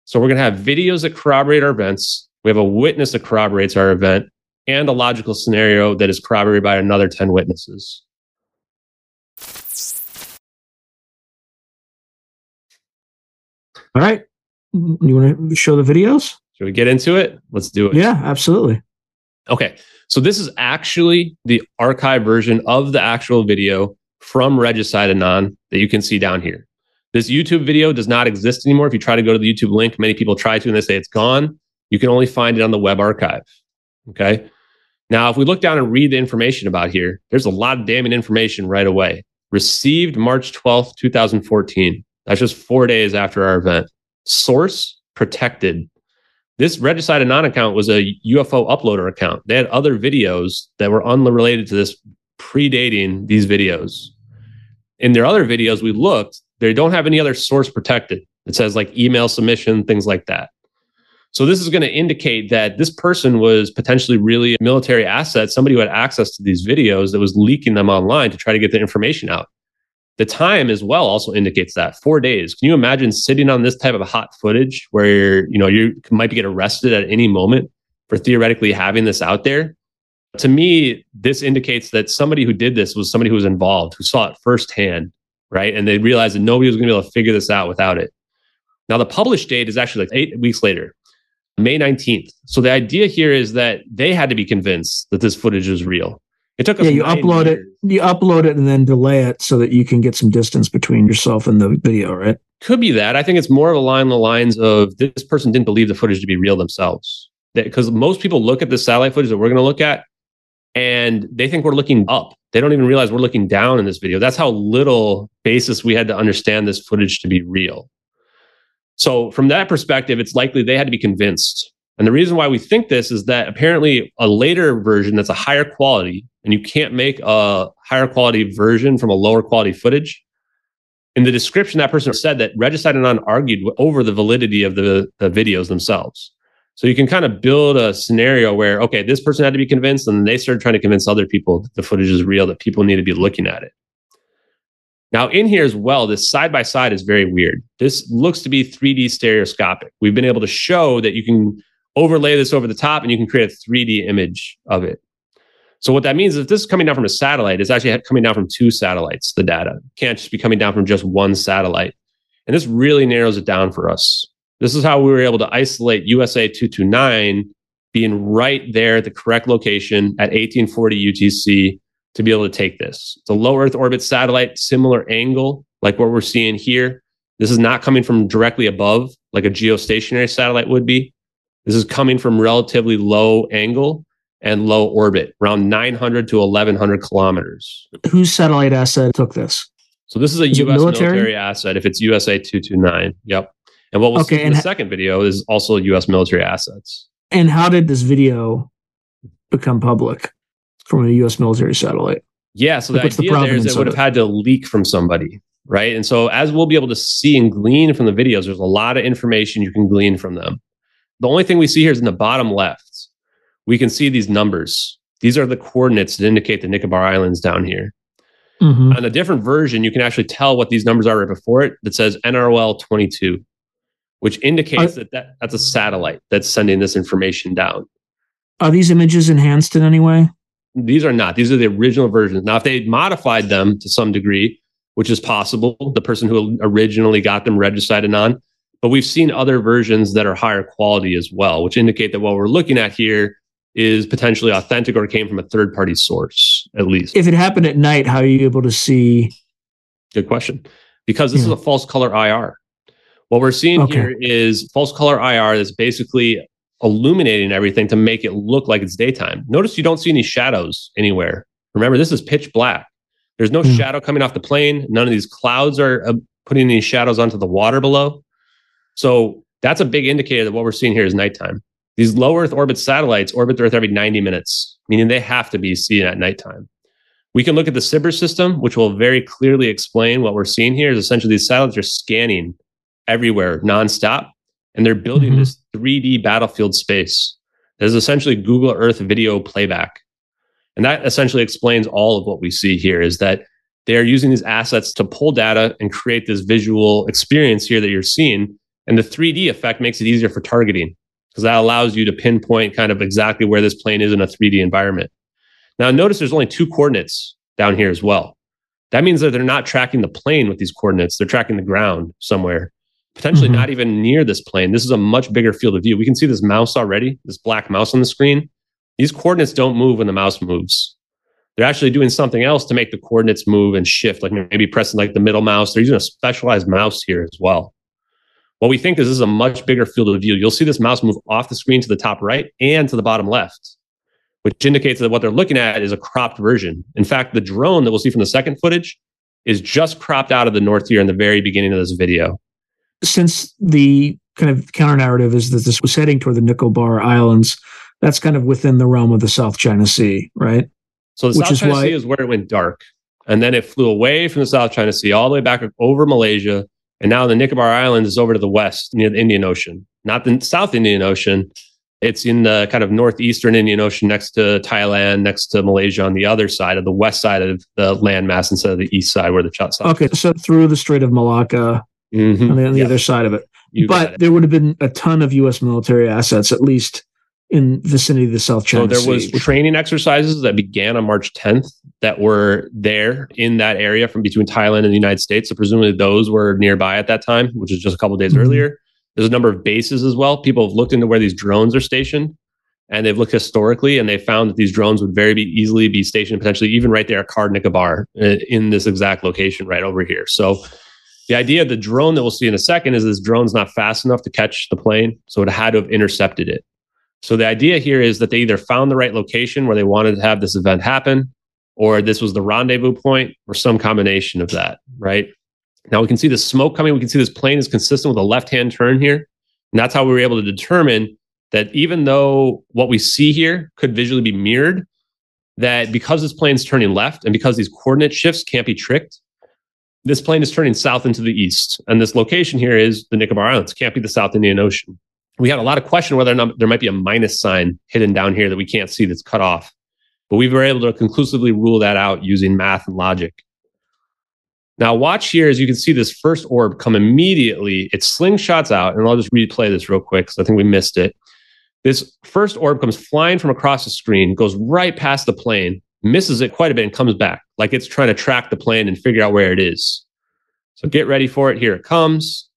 So we're going to have videos that corroborate our events. We have a witness that corroborates our event and a logical scenario that is corroborated by another 10 witnesses. All right. Mm-hmm. You want to show the videos? Should we get into it? Let's do it. Yeah, absolutely. Okay. So this is actually the archive version of the actual video from Regicide Anon that you can see down here. This YouTube video does not exist anymore. If you try to go to the YouTube link, many people try to and they say it's gone. You can only find it on the web archive. Okay. Now, if we look down and read the information about here, there's a lot of damning information right away. Received March 12th, 2014. That's just four days after our event. Source protected. This Regicide Anon account was a UFO uploader account. They had other videos that were unrelated to this, predating these videos. In their other videos, we looked, they don't have any other source protected. It says like email submission, things like that. So this is going to indicate that this person was potentially really a military asset, somebody who had access to these videos that was leaking them online to try to get the information out. The time as well also indicates that four days. Can you imagine sitting on this type of hot footage where you know you might get arrested at any moment for theoretically having this out there? To me, this indicates that somebody who did this was somebody who was involved, who saw it firsthand, right? And they realized that nobody was going to be able to figure this out without it. Now, the published date is actually like eight weeks later, May 19th. So the idea here is that they had to be convinced that this footage was real. It took us yeah, you upload years. it, you upload it and then delay it so that you can get some distance between yourself and the video, right? Could be that. I think it's more of a line the lines of this person didn't believe the footage to be real themselves. Because most people look at the satellite footage that we're going to look at and they think we're looking up. They don't even realize we're looking down in this video. That's how little basis we had to understand this footage to be real. So, from that perspective, it's likely they had to be convinced. And the reason why we think this is that apparently a later version that's a higher quality, and you can't make a higher quality version from a lower quality footage. In the description, that person said that Regicide Anon argued over the validity of the, the videos themselves. So you can kind of build a scenario where, okay, this person had to be convinced, and they started trying to convince other people that the footage is real, that people need to be looking at it. Now, in here as well, this side by side is very weird. This looks to be 3D stereoscopic. We've been able to show that you can overlay this over the top and you can create a 3D image of it. So what that means is if this is coming down from a satellite, it's actually coming down from two satellites, the data. It can't just be coming down from just one satellite. And this really narrows it down for us. This is how we were able to isolate USA 229 being right there at the correct location at 1840 UTC to be able to take this. It's a low Earth orbit satellite, similar angle like what we're seeing here. This is not coming from directly above like a geostationary satellite would be. This is coming from relatively low angle and low orbit, around 900 to 1100 kilometers. Whose satellite asset took this? So this is a is U.S. Military? military? asset. If it's USA 229, yep. And what we'll okay, see in the ha- second video is also U.S. military assets. And how did this video become public from a U.S. military satellite? Yeah, so like the idea the there is it would have had to leak from somebody, right? And so as we'll be able to see and glean from the videos, there's a lot of information you can glean from them. The only thing we see here is in the bottom left. We can see these numbers. These are the coordinates that indicate the Nicobar Islands down here. Mm-hmm. On a different version, you can actually tell what these numbers are right before it that says NROL 22, which indicates are, that, that that's a satellite that's sending this information down. Are these images enhanced in any way? These are not. These are the original versions. Now, if they modified them to some degree, which is possible, the person who originally got them registered on, but we've seen other versions that are higher quality as well, which indicate that what we're looking at here is potentially authentic or came from a third party source, at least. If it happened at night, how are you able to see? Good question. Because this Yeah. is a false color IR. What we're seeing Okay. here is false color IR that's basically illuminating everything to make it look like it's daytime. Notice you don't see any shadows anywhere. Remember, this is pitch black. There's no Hmm. shadow coming off the plane. None of these clouds are uh, putting any shadows onto the water below. So that's a big indicator that what we're seeing here is nighttime. These low Earth orbit satellites orbit the Earth every 90 minutes, meaning they have to be seen at nighttime. We can look at the SIBR system, which will very clearly explain what we're seeing here is essentially these satellites are scanning everywhere nonstop, and they're building Mhm. this 3D battlefield space. That is essentially Google Earth video playback. And that essentially explains all of what we see here is that they're using these assets to pull data and create this visual experience here that you're seeing. And the 3D effect makes it easier for targeting because that allows you to pinpoint kind of exactly where this plane is in a 3D environment. Now, notice there's only two coordinates down here as well. That means that they're not tracking the plane with these coordinates, they're tracking the ground somewhere, potentially Mhm. not even near this plane. This is a much bigger field of view. We can see this mouse already, this black mouse on the screen. These coordinates don't move when the mouse moves. They're actually doing something else to make the coordinates move and shift, like maybe pressing like the middle mouse. They're using a specialized mouse here as well. What we think is this is a much bigger field of view. You'll see this mouse move off the screen to the top right and to the bottom left, which indicates that what they're looking at is a cropped version. In fact, the drone that we'll see from the second footage is just cropped out of the north here in the very beginning of this video. Since the kind of counter narrative is that this was heading toward the Nicobar Islands, that's kind of within the realm of the South China Sea, right? So the Which South is China why- Sea is where it went dark. And then it flew away from the South China Sea all the way back over Malaysia. And now the Nicobar Islands is over to the west near the Indian Ocean, not the South Indian Ocean. It's in the kind of northeastern Indian Ocean next to Thailand, next to Malaysia on the other side of the west side of the landmass instead of the east side where the South. Okay, so through the Strait of Malacca Mhm. on the, on the Yeah, other side of it. you but it. there would have been a ton of U.S. military assets, at least in vicinity of the South China So there Sea. was training exercises that began on March 10th that were there in that area from between Thailand and the United States. So presumably those were nearby at that time, which is just a couple days Mhm. earlier. There's a number of bases as well. People have looked into where these drones are stationed and they've looked historically and they found that these drones would very be easily be stationed potentially even right there at Car Nicobar uh, in this exact location right over here. So the idea of the drone that we'll see in a second is this drone's not fast enough to catch the plane. So it had to have intercepted it. So the idea here is that they either found the right location where they wanted to have this event happen, or this was the rendezvous point, or some combination of that, right? Now we can see the smoke coming. We can see this plane is consistent with a left hand turn here. And that's how we were able to determine that even though what we see here could visually be mirrored, that because this plane's turning left and because these coordinate shifts can't be tricked, this plane is turning south into the east. And this location here is the Nicobar Islands, can't be the South Indian Ocean. We had a lot of question whether or not there might be a minus sign hidden down here that we can't see that's cut off. But we were able to conclusively rule that out using math and logic. Now, watch here as you can see this first orb come immediately. It slingshots out, and I'll just replay this real quick because I think we missed it. This first orb comes flying from across the screen, goes right past the plane, misses it quite a bit, and comes back like it's trying to track the plane and figure out where it is. So get ready for it. Here it comes.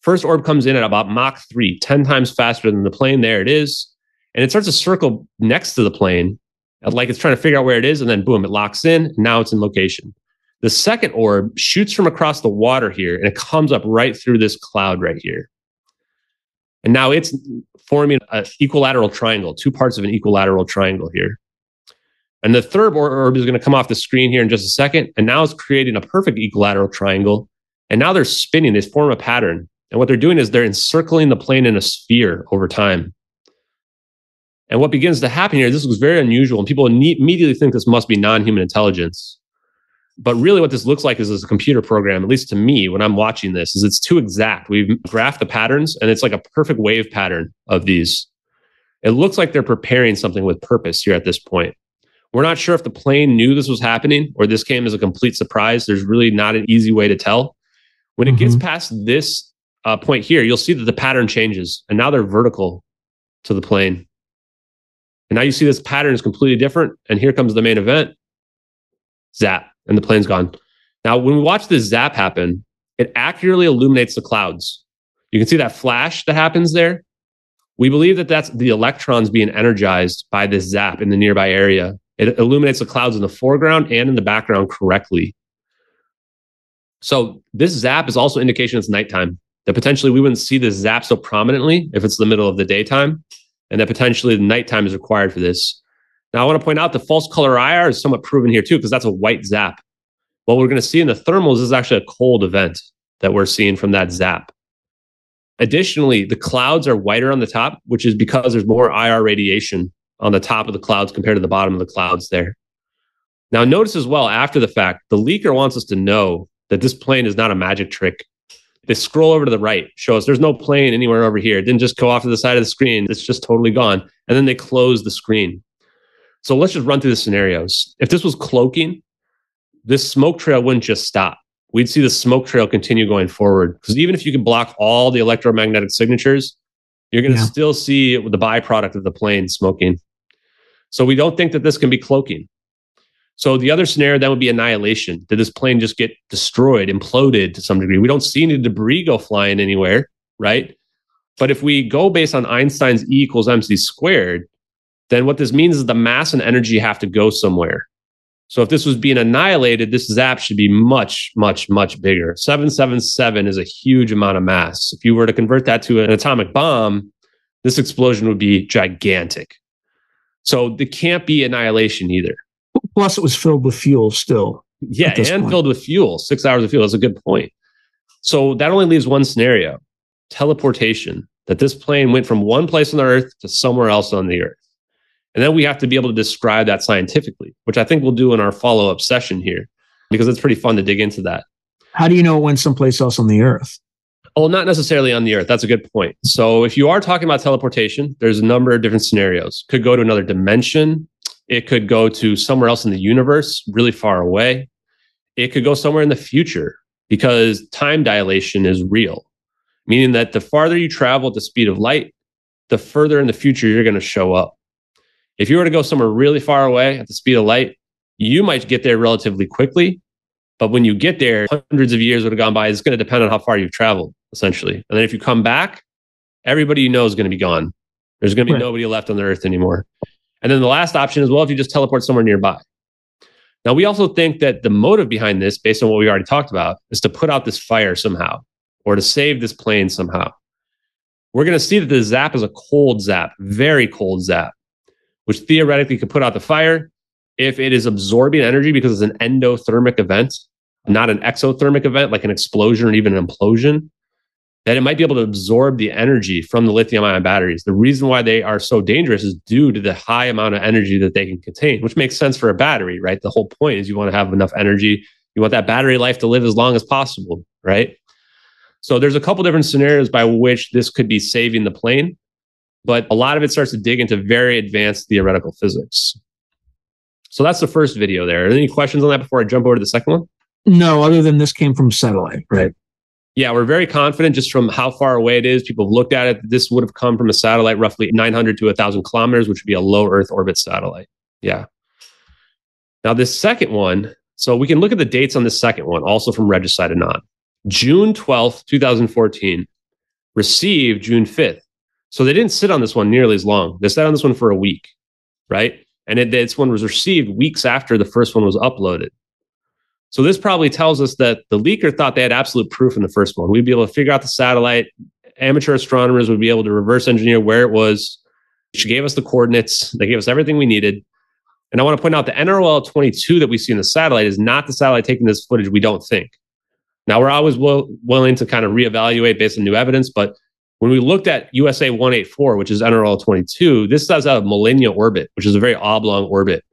First orb comes in at about Mach 3, 10 times faster than the plane. There it is. And it starts to circle next to the plane, like it's trying to figure out where it is. And then boom, it locks in. Now it's in location. The second orb shoots from across the water here and it comes up right through this cloud right here. And now it's forming an equilateral triangle, two parts of an equilateral triangle here. And the third orb is going to come off the screen here in just a second. And now it's creating a perfect equilateral triangle. And now they're spinning, they form a pattern. And what they're doing is they're encircling the plane in a sphere over time. And what begins to happen here, this looks very unusual, and people immediately think this must be non human intelligence. But really, what this looks like is, is a computer program, at least to me, when I'm watching this, is it's too exact. We've graphed the patterns, and it's like a perfect wave pattern of these. It looks like they're preparing something with purpose here at this point. We're not sure if the plane knew this was happening or this came as a complete surprise. There's really not an easy way to tell. When it gets past this uh, point here, you'll see that the pattern changes, and now they're vertical to the plane. And now you see this pattern is completely different. And here comes the main event zap, and the plane's gone. Now, when we watch this zap happen, it accurately illuminates the clouds. You can see that flash that happens there. We believe that that's the electrons being energized by this zap in the nearby area. It illuminates the clouds in the foreground and in the background correctly. So this zap is also indication it's nighttime. That potentially we wouldn't see this zap so prominently if it's the middle of the daytime, and that potentially the nighttime is required for this. Now I want to point out the false color IR is somewhat proven here too, because that's a white zap. What we're going to see in the thermals is actually a cold event that we're seeing from that zap. Additionally, the clouds are whiter on the top, which is because there's more IR radiation on the top of the clouds compared to the bottom of the clouds there. Now, notice as well after the fact, the leaker wants us to know that this plane is not a magic trick. They scroll over to the right, show us there's no plane anywhere over here. It didn't just go off to the side of the screen. It's just totally gone. And then they close the screen. So let's just run through the scenarios. If this was cloaking, this smoke trail wouldn't just stop we'd see the smoke trail continue going forward. Because even if you can block all the electromagnetic signatures, you're going to yeah. still see the byproduct of the plane smoking. So we don't think that this can be cloaking. So the other scenario that would be annihilation. Did this plane just get destroyed, imploded to some degree? We don't see any debris go flying anywhere, right? But if we go based on Einstein's E equals mc squared, then what this means is the mass and energy have to go somewhere. So if this was being annihilated, this zap should be much, much, much bigger. 777 is a huge amount of mass. If you were to convert that to an atomic bomb, this explosion would be gigantic. So there can't be annihilation either. Plus, it was filled with fuel still. Yeah, and point. filled with fuel, six hours of fuel. That's a good point. So that only leaves one scenario teleportation, that this plane went from one place on the earth to somewhere else on the earth. And then we have to be able to describe that scientifically, which I think we'll do in our follow up session here, because it's pretty fun to dig into that. How do you know it went someplace else on the earth? Oh, not necessarily on the earth. That's a good point. So if you are talking about teleportation, there's a number of different scenarios. Could go to another dimension. It could go to somewhere else in the universe, really far away. It could go somewhere in the future because time dilation is real, meaning that the farther you travel at the speed of light, the further in the future you're going to show up. If you were to go somewhere really far away at the speed of light, you might get there relatively quickly. But when you get there, hundreds of years would have gone by. It's going to depend on how far you've traveled, essentially. And then if you come back, everybody you know is going to be gone. There's going to be right. nobody left on the earth anymore. And then the last option is well, if you just teleport somewhere nearby. Now, we also think that the motive behind this, based on what we already talked about, is to put out this fire somehow or to save this plane somehow. We're going to see that the zap is a cold zap, very cold zap which theoretically could put out the fire if it is absorbing energy because it's an endothermic event, not an exothermic event like an explosion or even an implosion, that it might be able to absorb the energy from the lithium ion batteries. The reason why they are so dangerous is due to the high amount of energy that they can contain, which makes sense for a battery, right? The whole point is you want to have enough energy. You want that battery life to live as long as possible, right? So there's a couple different scenarios by which this could be saving the plane but a lot of it starts to dig into very advanced theoretical physics. So that's the first video there. Any questions on that before I jump over to the second one? No, other than this came from satellite, right? Yeah, we're very confident just from how far away it is. People have looked at it. This would have come from a satellite roughly 900 to 1,000 kilometers, which would be a low Earth orbit satellite. Yeah. Now, this second one, so we can look at the dates on this second one, also from Regicide Anon. June 12th, 2014, received June 5th. So they didn't sit on this one nearly as long. They sat on this one for a week, right? And it, this one was received weeks after the first one was uploaded. So this probably tells us that the leaker thought they had absolute proof in the first one. We'd be able to figure out the satellite. Amateur astronomers would be able to reverse engineer where it was. She gave us the coordinates. They gave us everything we needed. And I want to point out the NROL 22 that we see in the satellite is not the satellite taking this footage, we don't think. Now, we're always will, willing to kind of reevaluate based on new evidence, but when we looked at USA 184, which is NRL 22, this does have Molniya orbit, which is a very oblong orbit,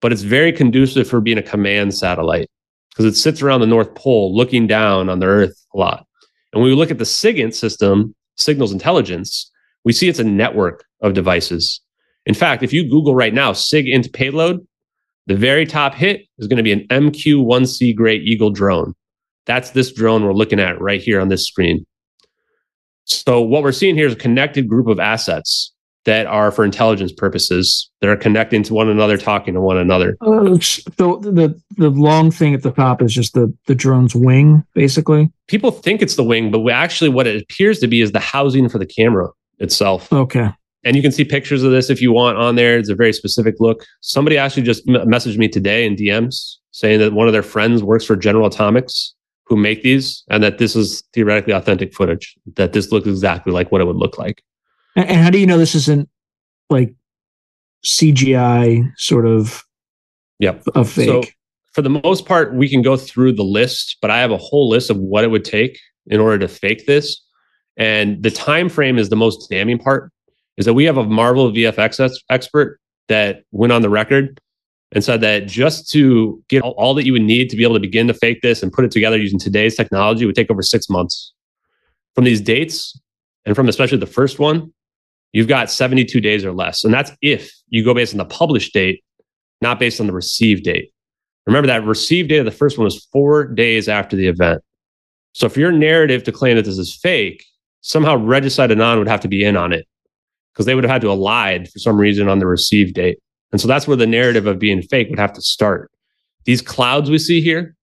but it's very conducive for being a command satellite because it sits around the North Pole looking down on the Earth a lot. And when we look at the SIGINT system, signals intelligence, we see it's a network of devices. In fact, if you Google right now SIGINT payload, the very top hit is going to be an MQ-1C Gray Eagle drone. That's this drone we're looking at right here on this screen. So what we're seeing here is a connected group of assets that are for intelligence purposes that are connecting to one another, talking to one another. Uh, so the the long thing at the top is just the the drone's wing, basically. People think it's the wing, but we actually what it appears to be is the housing for the camera itself. Okay. And you can see pictures of this if you want on there. It's a very specific look. Somebody actually just m- messaged me today in DMs saying that one of their friends works for General Atomics who make these and that this is theoretically authentic footage, that this looks exactly like what it would look like. And, how do you know this isn't like CGI sort of Yep. a fake? So for the most part, we can go through the list, but I have a whole list of what it would take in order to fake this. And the time frame is the most damning part. Is that we have a Marvel VFX expert that went on the record and said that just to get all, that you would need to be able to begin to fake this and put it together using today's technology would take over six months. From these dates, and from especially the first one, you've got 72 days or less. And that's if you go based on the published date, not based on the received date. Remember that received date of the first one was four days after the event. So for your narrative to claim that this is fake, somehow Regicide Anon would have to be in on it because they would have had to have lied for some reason on the received date. And so that's where the narrative of being fake would have to start. These clouds we see here,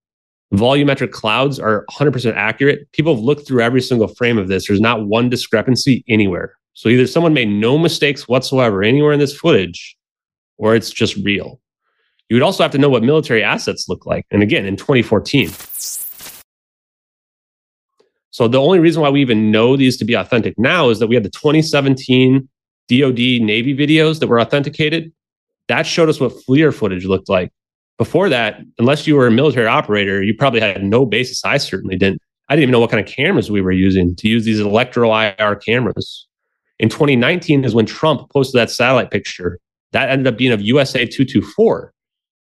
volumetric clouds are 100% accurate. People have looked through every single frame of this. There's not one discrepancy anywhere. So either someone made no mistakes whatsoever anywhere in this footage, or it's just real. You would also have to know what military assets look like. And again, in 2014. So the only reason why we even know these to be authentic now is that we had the 2017 DoD Navy videos that were authenticated. That showed us what FLIR footage looked like. Before that, unless you were a military operator, you probably had no basis. I certainly didn't. I didn't even know what kind of cameras we were using to use these electro IR cameras. In 2019 is when Trump posted that satellite picture. That ended up being of USA 224,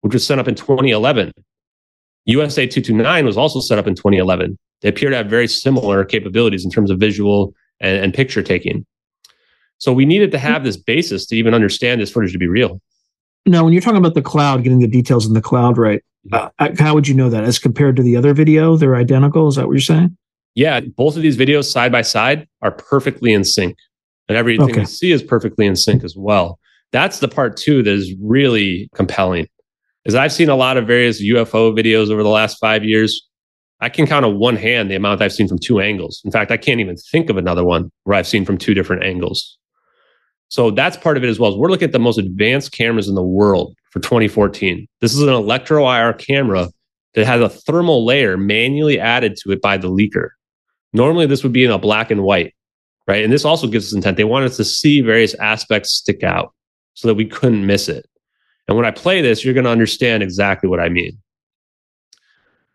which was set up in 2011. USA 229 was also set up in 2011. They appear to have very similar capabilities in terms of visual and, and picture taking. So we needed to have this basis to even understand this footage to be real. Now, when you're talking about the cloud, getting the details in the cloud right, uh, how would you know that as compared to the other video? They're identical. Is that what you're saying? Yeah, both of these videos side by side are perfectly in sync, and everything Okay. we see is perfectly in sync as well. That's the part too that is really compelling. Is I've seen a lot of various UFO videos over the last five years. I can count on one hand the amount I've seen from two angles. In fact, I can't even think of another one where I've seen from two different angles. So that's part of it as well. As we're looking at the most advanced cameras in the world for 2014. This is an electro IR camera that has a thermal layer manually added to it by the leaker. Normally, this would be in a black and white, right? And this also gives us intent. They want us to see various aspects stick out so that we couldn't miss it. And when I play this, you're going to understand exactly what I mean.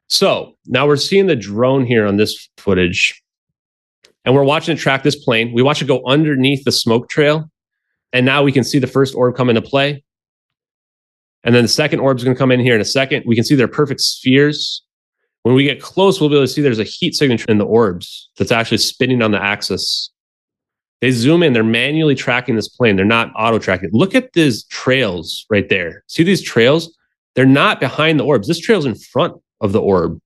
So now we're seeing the drone here on this footage, and we're watching it track this plane. We watch it go underneath the smoke trail, and now we can see the first orb come into play. And then the second orb's going to come in here in a second. We can see they're perfect spheres. When we get close, we'll be able to see there's a heat signature in the orbs that's actually spinning on the axis. They zoom in, they're manually tracking this plane. They're not auto tracking. Look at these trails right there. See these trails? They're not behind the orbs. This trail's in front of the orb.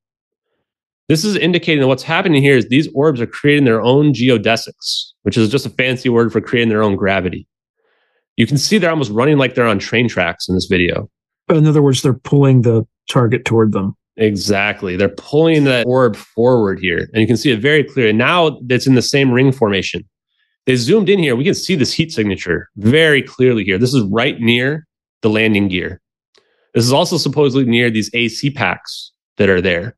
This is indicating that what's happening here is these orbs are creating their own geodesics, which is just a fancy word for creating their own gravity. You can see they're almost running like they're on train tracks in this video. In other words, they're pulling the target toward them. Exactly. They're pulling that orb forward here. And you can see it very clearly. Now it's in the same ring formation. They zoomed in here. We can see this heat signature very clearly here. This is right near the landing gear. This is also supposedly near these AC packs that are there.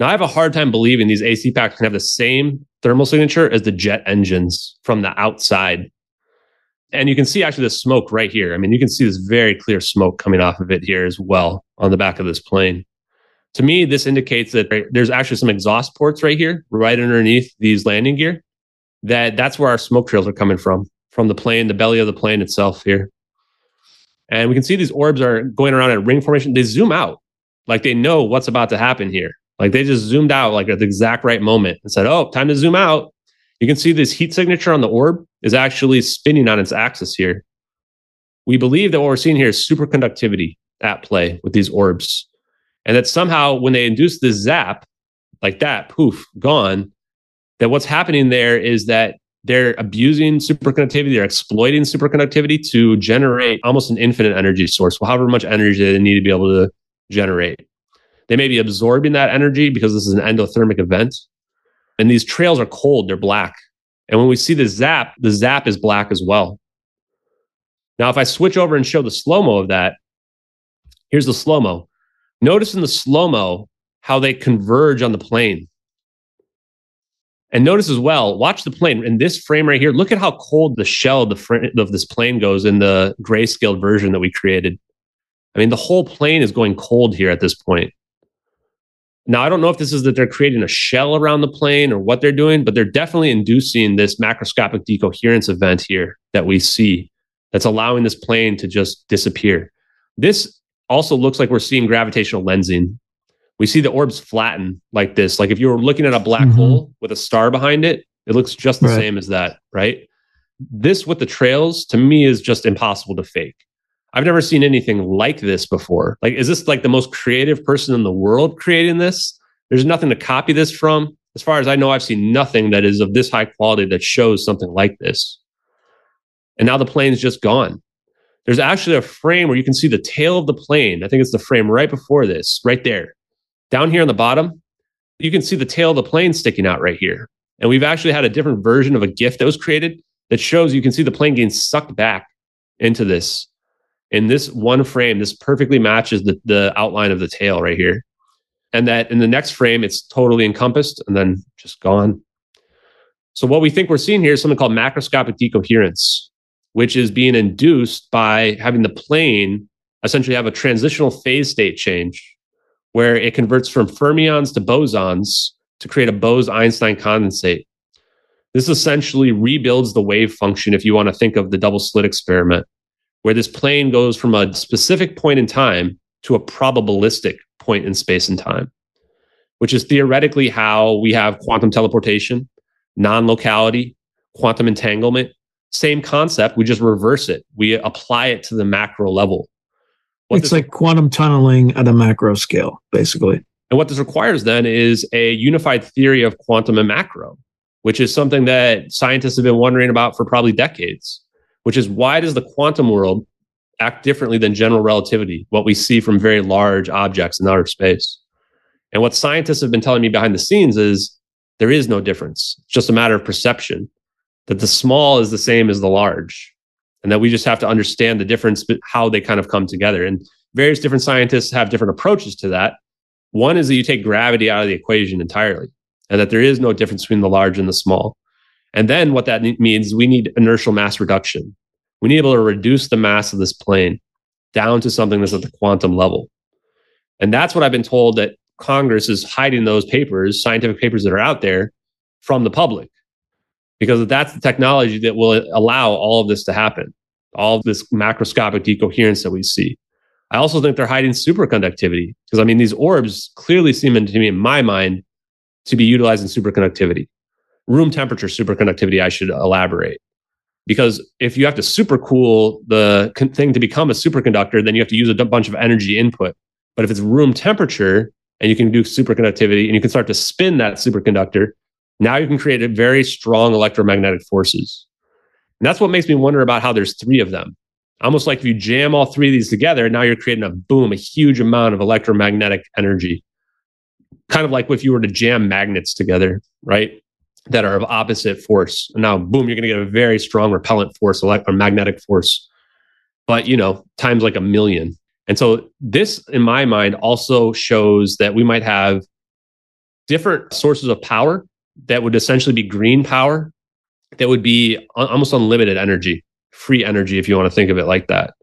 Now, I have a hard time believing these AC packs can have the same thermal signature as the jet engines from the outside. And you can see actually the smoke right here. I mean, you can see this very clear smoke coming off of it here as well on the back of this plane. To me, this indicates that there's actually some exhaust ports right here, right underneath these landing gear. That that's where our smoke trails are coming from, from the plane, the belly of the plane itself here. And we can see these orbs are going around in ring formation. They zoom out like they know what's about to happen here. Like they just zoomed out like at the exact right moment and said, "Oh, time to zoom out." You can see this heat signature on the orb is actually spinning on its axis here. We believe that what we're seeing here is superconductivity at play with these orbs. And that somehow when they induce this zap, like that, poof, gone, that what's happening there is that they're abusing superconductivity, they're exploiting superconductivity to generate almost an infinite energy source, well, however much energy they need to be able to generate. They may be absorbing that energy because this is an endothermic event. And these trails are cold, they're black. And when we see the zap, the zap is black as well. Now, if I switch over and show the slow mo of that, here's the slow mo. Notice in the slow mo how they converge on the plane. And notice as well, watch the plane in this frame right here. Look at how cold the shell of, the fr- of this plane goes in the grayscale version that we created. I mean, the whole plane is going cold here at this point. Now, I don't know if this is that they're creating a shell around the plane or what they're doing, but they're definitely inducing this macroscopic decoherence event here that we see that's allowing this plane to just disappear. This also looks like we're seeing gravitational lensing. We see the orbs flatten like this. Like if you were looking at a black mm-hmm. hole with a star behind it, it looks just the right. same as that, right? This with the trails to me is just impossible to fake. I've never seen anything like this before. Like, is this like the most creative person in the world creating this? There's nothing to copy this from. As far as I know, I've seen nothing that is of this high quality that shows something like this. And now the plane's just gone. There's actually a frame where you can see the tail of the plane. I think it's the frame right before this, right there. Down here on the bottom, you can see the tail of the plane sticking out right here. And we've actually had a different version of a GIF that was created that shows you can see the plane getting sucked back into this in this one frame, this perfectly matches the, the outline of the tail right here. And that in the next frame, it's totally encompassed and then just gone. So what we think we're seeing here is something called macroscopic decoherence, which is being induced by having the plane essentially have a transitional phase state change where it converts from fermions to bosons to create a Bose-Einstein condensate. This essentially rebuilds the wave function if you want to think of the double slit experiment where this plane goes from a specific point in time to a probabilistic point in space and time, which is theoretically how we have quantum teleportation, non locality, quantum entanglement. Same concept, we just reverse it. We apply it to the macro level. What it's like quantum tunneling at a macro scale, basically. And what this requires then is a unified theory of quantum and macro, which is something that scientists have been wondering about for probably decades which is why does the quantum world act differently than general relativity, what we see from very large objects in outer space? And what scientists have been telling me behind the scenes is there is no difference. It's just a matter of perception that the small is the same as the large, and that we just have to understand the difference, how they kind of come together. And various different scientists have different approaches to that. One is that you take gravity out of the equation entirely, and that there is no difference between the large and the small. And then what that means, we need inertial mass reduction. We need to be able to reduce the mass of this plane down to something that's at the quantum level. And that's what I've been told that Congress is hiding those papers, scientific papers that are out there from the public, because that's the technology that will allow all of this to happen, all of this macroscopic decoherence that we see. I also think they're hiding superconductivity because I mean, these orbs clearly seem to me, in my mind, to be utilizing superconductivity room temperature superconductivity, I should elaborate. Because if you have to supercool the thing to become a superconductor, then you have to use a bunch of energy input. But if it's room temperature and you can do superconductivity and you can start to spin that superconductor, now you can create a very strong electromagnetic forces. And that's what makes me wonder about how there's three of them. Almost like if you jam all three of these together, now you're creating a boom, a huge amount of electromagnetic energy. Kind of like if you were to jam magnets together, right? That are of opposite force. Now, boom, you're going to get a very strong repellent force, or magnetic force, but you know, times like a million. And so, this, in my mind, also shows that we might have different sources of power that would essentially be green power, that would be almost unlimited energy, free energy, if you want to think of it like that.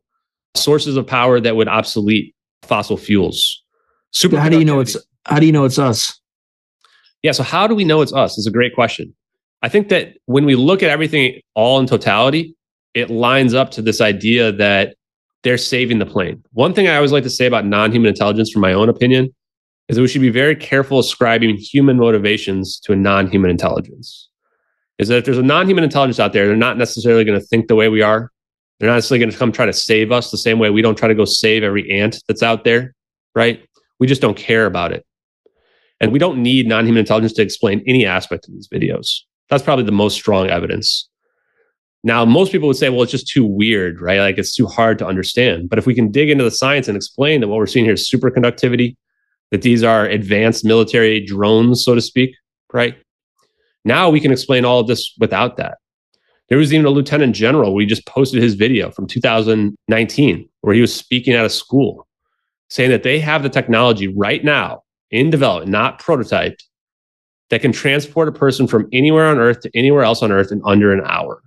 Sources of power that would obsolete fossil fuels. Super. How do you know it's? How do you know it's us? Yeah. So how do we know it's us? Is a great question. I think that when we look at everything all in totality, it lines up to this idea that they're saving the plane. One thing I always like to say about non-human intelligence, from my own opinion, is that we should be very careful ascribing human motivations to a non-human intelligence. Is that if there's a non-human intelligence out there, they're not necessarily going to think the way we are. They're not necessarily going to come try to save us the same way we don't try to go save every ant that's out there, right? We just don't care about it. And we don't need non human intelligence to explain any aspect of these videos. That's probably the most strong evidence. Now, most people would say, well, it's just too weird, right? Like it's too hard to understand. But if we can dig into the science and explain that what we're seeing here is superconductivity, that these are advanced military drones, so to speak, right? Now we can explain all of this without that. There was even a lieutenant general. We just posted his video from 2019 where he was speaking at a school saying that they have the technology right now in development, not prototyped, that can transport a person from anywhere on earth to anywhere else on earth in under an hour.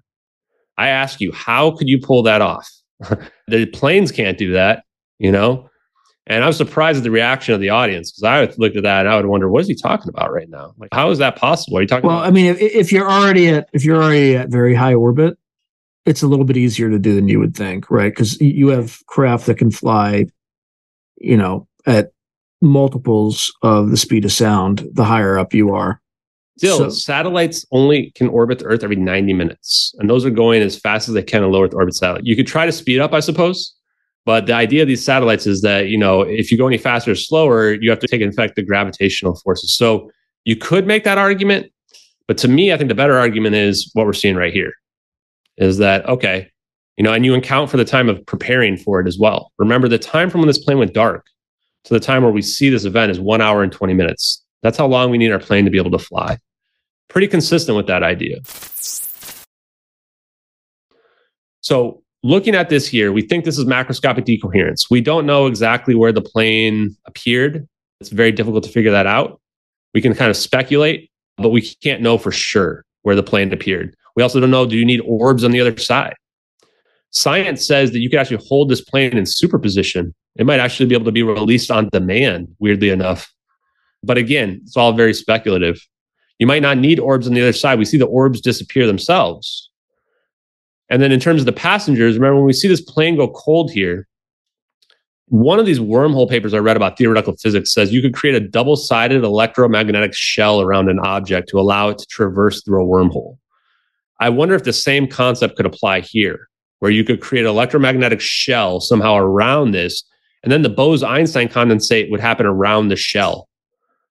I ask you, how could you pull that off? <laughs> the planes can't do that, you know? And I was surprised at the reaction of the audience because I looked at that and I would wonder, what is he talking about right now? Like, how is that possible? Are you talking well, about? I mean, if, if you're already at if you're already at very high orbit, it's a little bit easier to do than you would think, right? Because you have craft that can fly, you know, at multiples of the speed of sound the higher up you are. Still, So- satellites only can orbit the Earth every 90 minutes, and those are going as fast as they can in low Earth orbit satellite. You could try to speed up, I suppose, but the idea of these satellites is that you know if you go any faster or slower, you have to take into effect the gravitational forces. So you could make that argument, but to me, I think the better argument is what we're seeing right here, is that okay, you know, and you account for the time of preparing for it as well. Remember, the time from when this plane went dark to the time where we see this event is one hour and 20 minutes. That's how long we need our plane to be able to fly. Pretty consistent with that idea. So, looking at this here, we think this is macroscopic decoherence. We don't know exactly where the plane appeared. It's very difficult to figure that out. We can kind of speculate, but we can't know for sure where the plane appeared. We also don't know do you need orbs on the other side? Science says that you can actually hold this plane in superposition. It might actually be able to be released on demand, weirdly enough. But again, it's all very speculative. You might not need orbs on the other side. We see the orbs disappear themselves. And then in terms of the passengers, remember when we see this plane go cold here, one of these wormhole papers I read about theoretical physics says you could create a double sided electromagnetic shell around an object to allow it to traverse through a wormhole. I wonder if the same concept could apply here, where you could create an electromagnetic shell somehow around this, and then the Bose Einstein condensate would happen around the shell,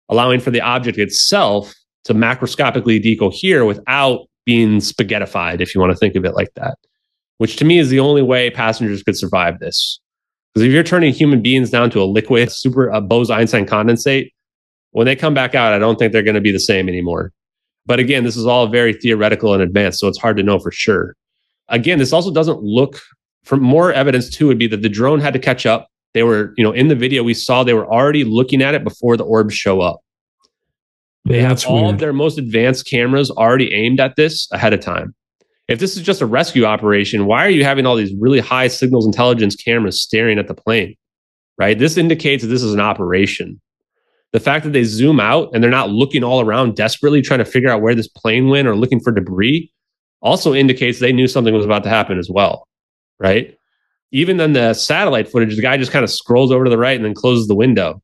allowing for the object itself to macroscopically decohere without being spaghettified, if you want to think of it like that, which to me is the only way passengers could survive this. Because if you're turning human beings down to a liquid, super uh, a Bose Einstein condensate, when they come back out, I don't think they're going to be the same anymore. But again, this is all very theoretical and advanced, so it's hard to know for sure. Again, this also doesn't look. For more evidence too, would be that the drone had to catch up. They were, you know, in the video we saw they were already looking at it before the orbs show up. They Yeah, have all weird. of their most advanced cameras already aimed at this ahead of time. If this is just a rescue operation, why are you having all these really high signals intelligence cameras staring at the plane? Right? This indicates that this is an operation. The fact that they zoom out and they're not looking all around desperately trying to figure out where this plane went or looking for debris also indicates they knew something was about to happen as well. Right? Even then, the satellite footage, the guy just kind of scrolls over to the right and then closes the window.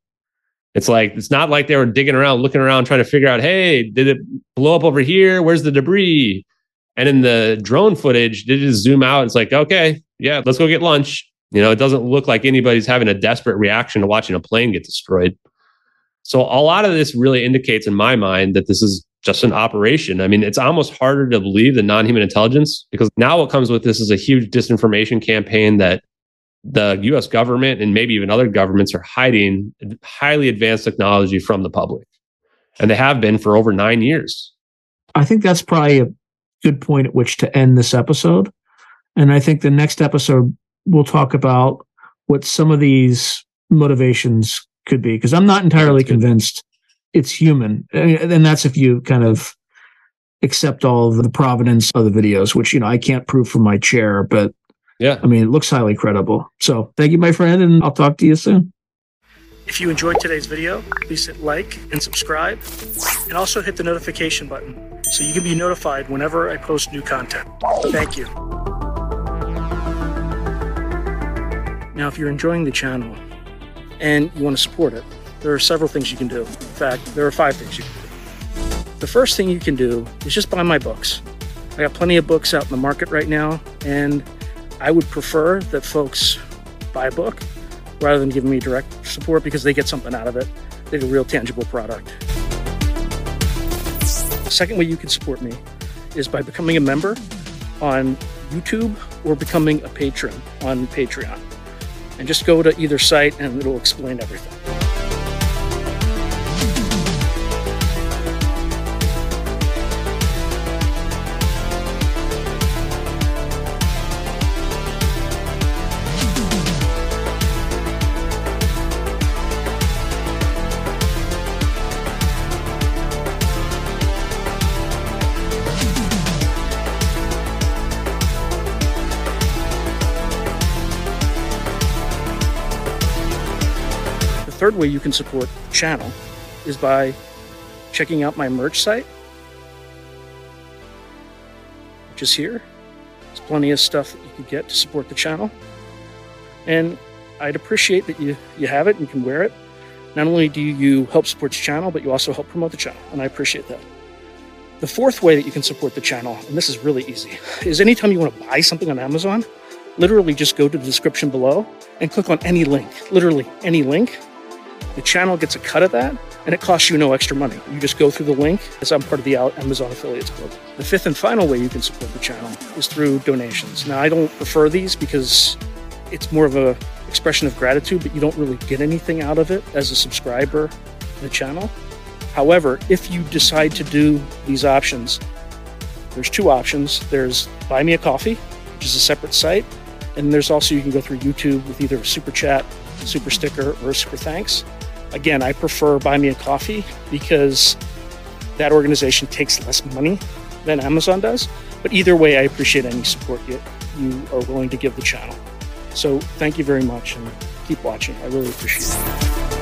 It's like it's not like they were digging around, looking around, trying to figure out, hey, did it blow up over here? Where's the debris? And in the drone footage, they just zoom out. It's like, okay, yeah, let's go get lunch. You know, it doesn't look like anybody's having a desperate reaction to watching a plane get destroyed. So a lot of this really indicates in my mind that this is just an operation. I mean, it's almost harder to believe than non-human intelligence because now what comes with this is a huge disinformation campaign that the US government and maybe even other governments are hiding highly advanced technology from the public. And they have been for over 9 years. I think that's probably a good point at which to end this episode. And I think the next episode we'll talk about what some of these motivations could be because I'm not entirely convinced it's human. And and that's if you kind of accept all of the provenance of the videos, which you know I can't prove from my chair, but Yeah. I mean it looks highly credible. So thank you, my friend, and I'll talk to you soon. If you enjoyed today's video, please hit like and subscribe, and also hit the notification button so you can be notified whenever I post new content. Thank you. Now, if you're enjoying the channel and you want to support it, there are several things you can do. In fact, there are five things you can do. The first thing you can do is just buy my books. I got plenty of books out in the market right now, and I would prefer that folks buy a book rather than giving me direct support because they get something out of it. They get a real tangible product. The second way you can support me is by becoming a member on YouTube or becoming a patron on Patreon. And just go to either site and it'll explain everything. Way you can support the channel is by checking out my merch site, which is here. There's plenty of stuff that you can get to support the channel. And I'd appreciate that you, you have it and can wear it. Not only do you help support the channel, but you also help promote the channel, and I appreciate that. The fourth way that you can support the channel, and this is really easy, is anytime you want to buy something on Amazon, literally just go to the description below and click on any link, literally any link. The channel gets a cut of that, and it costs you no extra money. You just go through the link, as I'm part of the Amazon Affiliates Club. The fifth and final way you can support the channel is through donations. Now, I don't prefer these because it's more of a expression of gratitude, but you don't really get anything out of it as a subscriber to the channel. However, if you decide to do these options, there's two options. There's Buy Me a Coffee, which is a separate site, and there's also you can go through YouTube with either a super chat, super sticker, or super thanks. Again, I prefer Buy Me a Coffee because that organization takes less money than Amazon does. But either way, I appreciate any support you, you are willing to give the channel. So thank you very much and keep watching. I really appreciate it.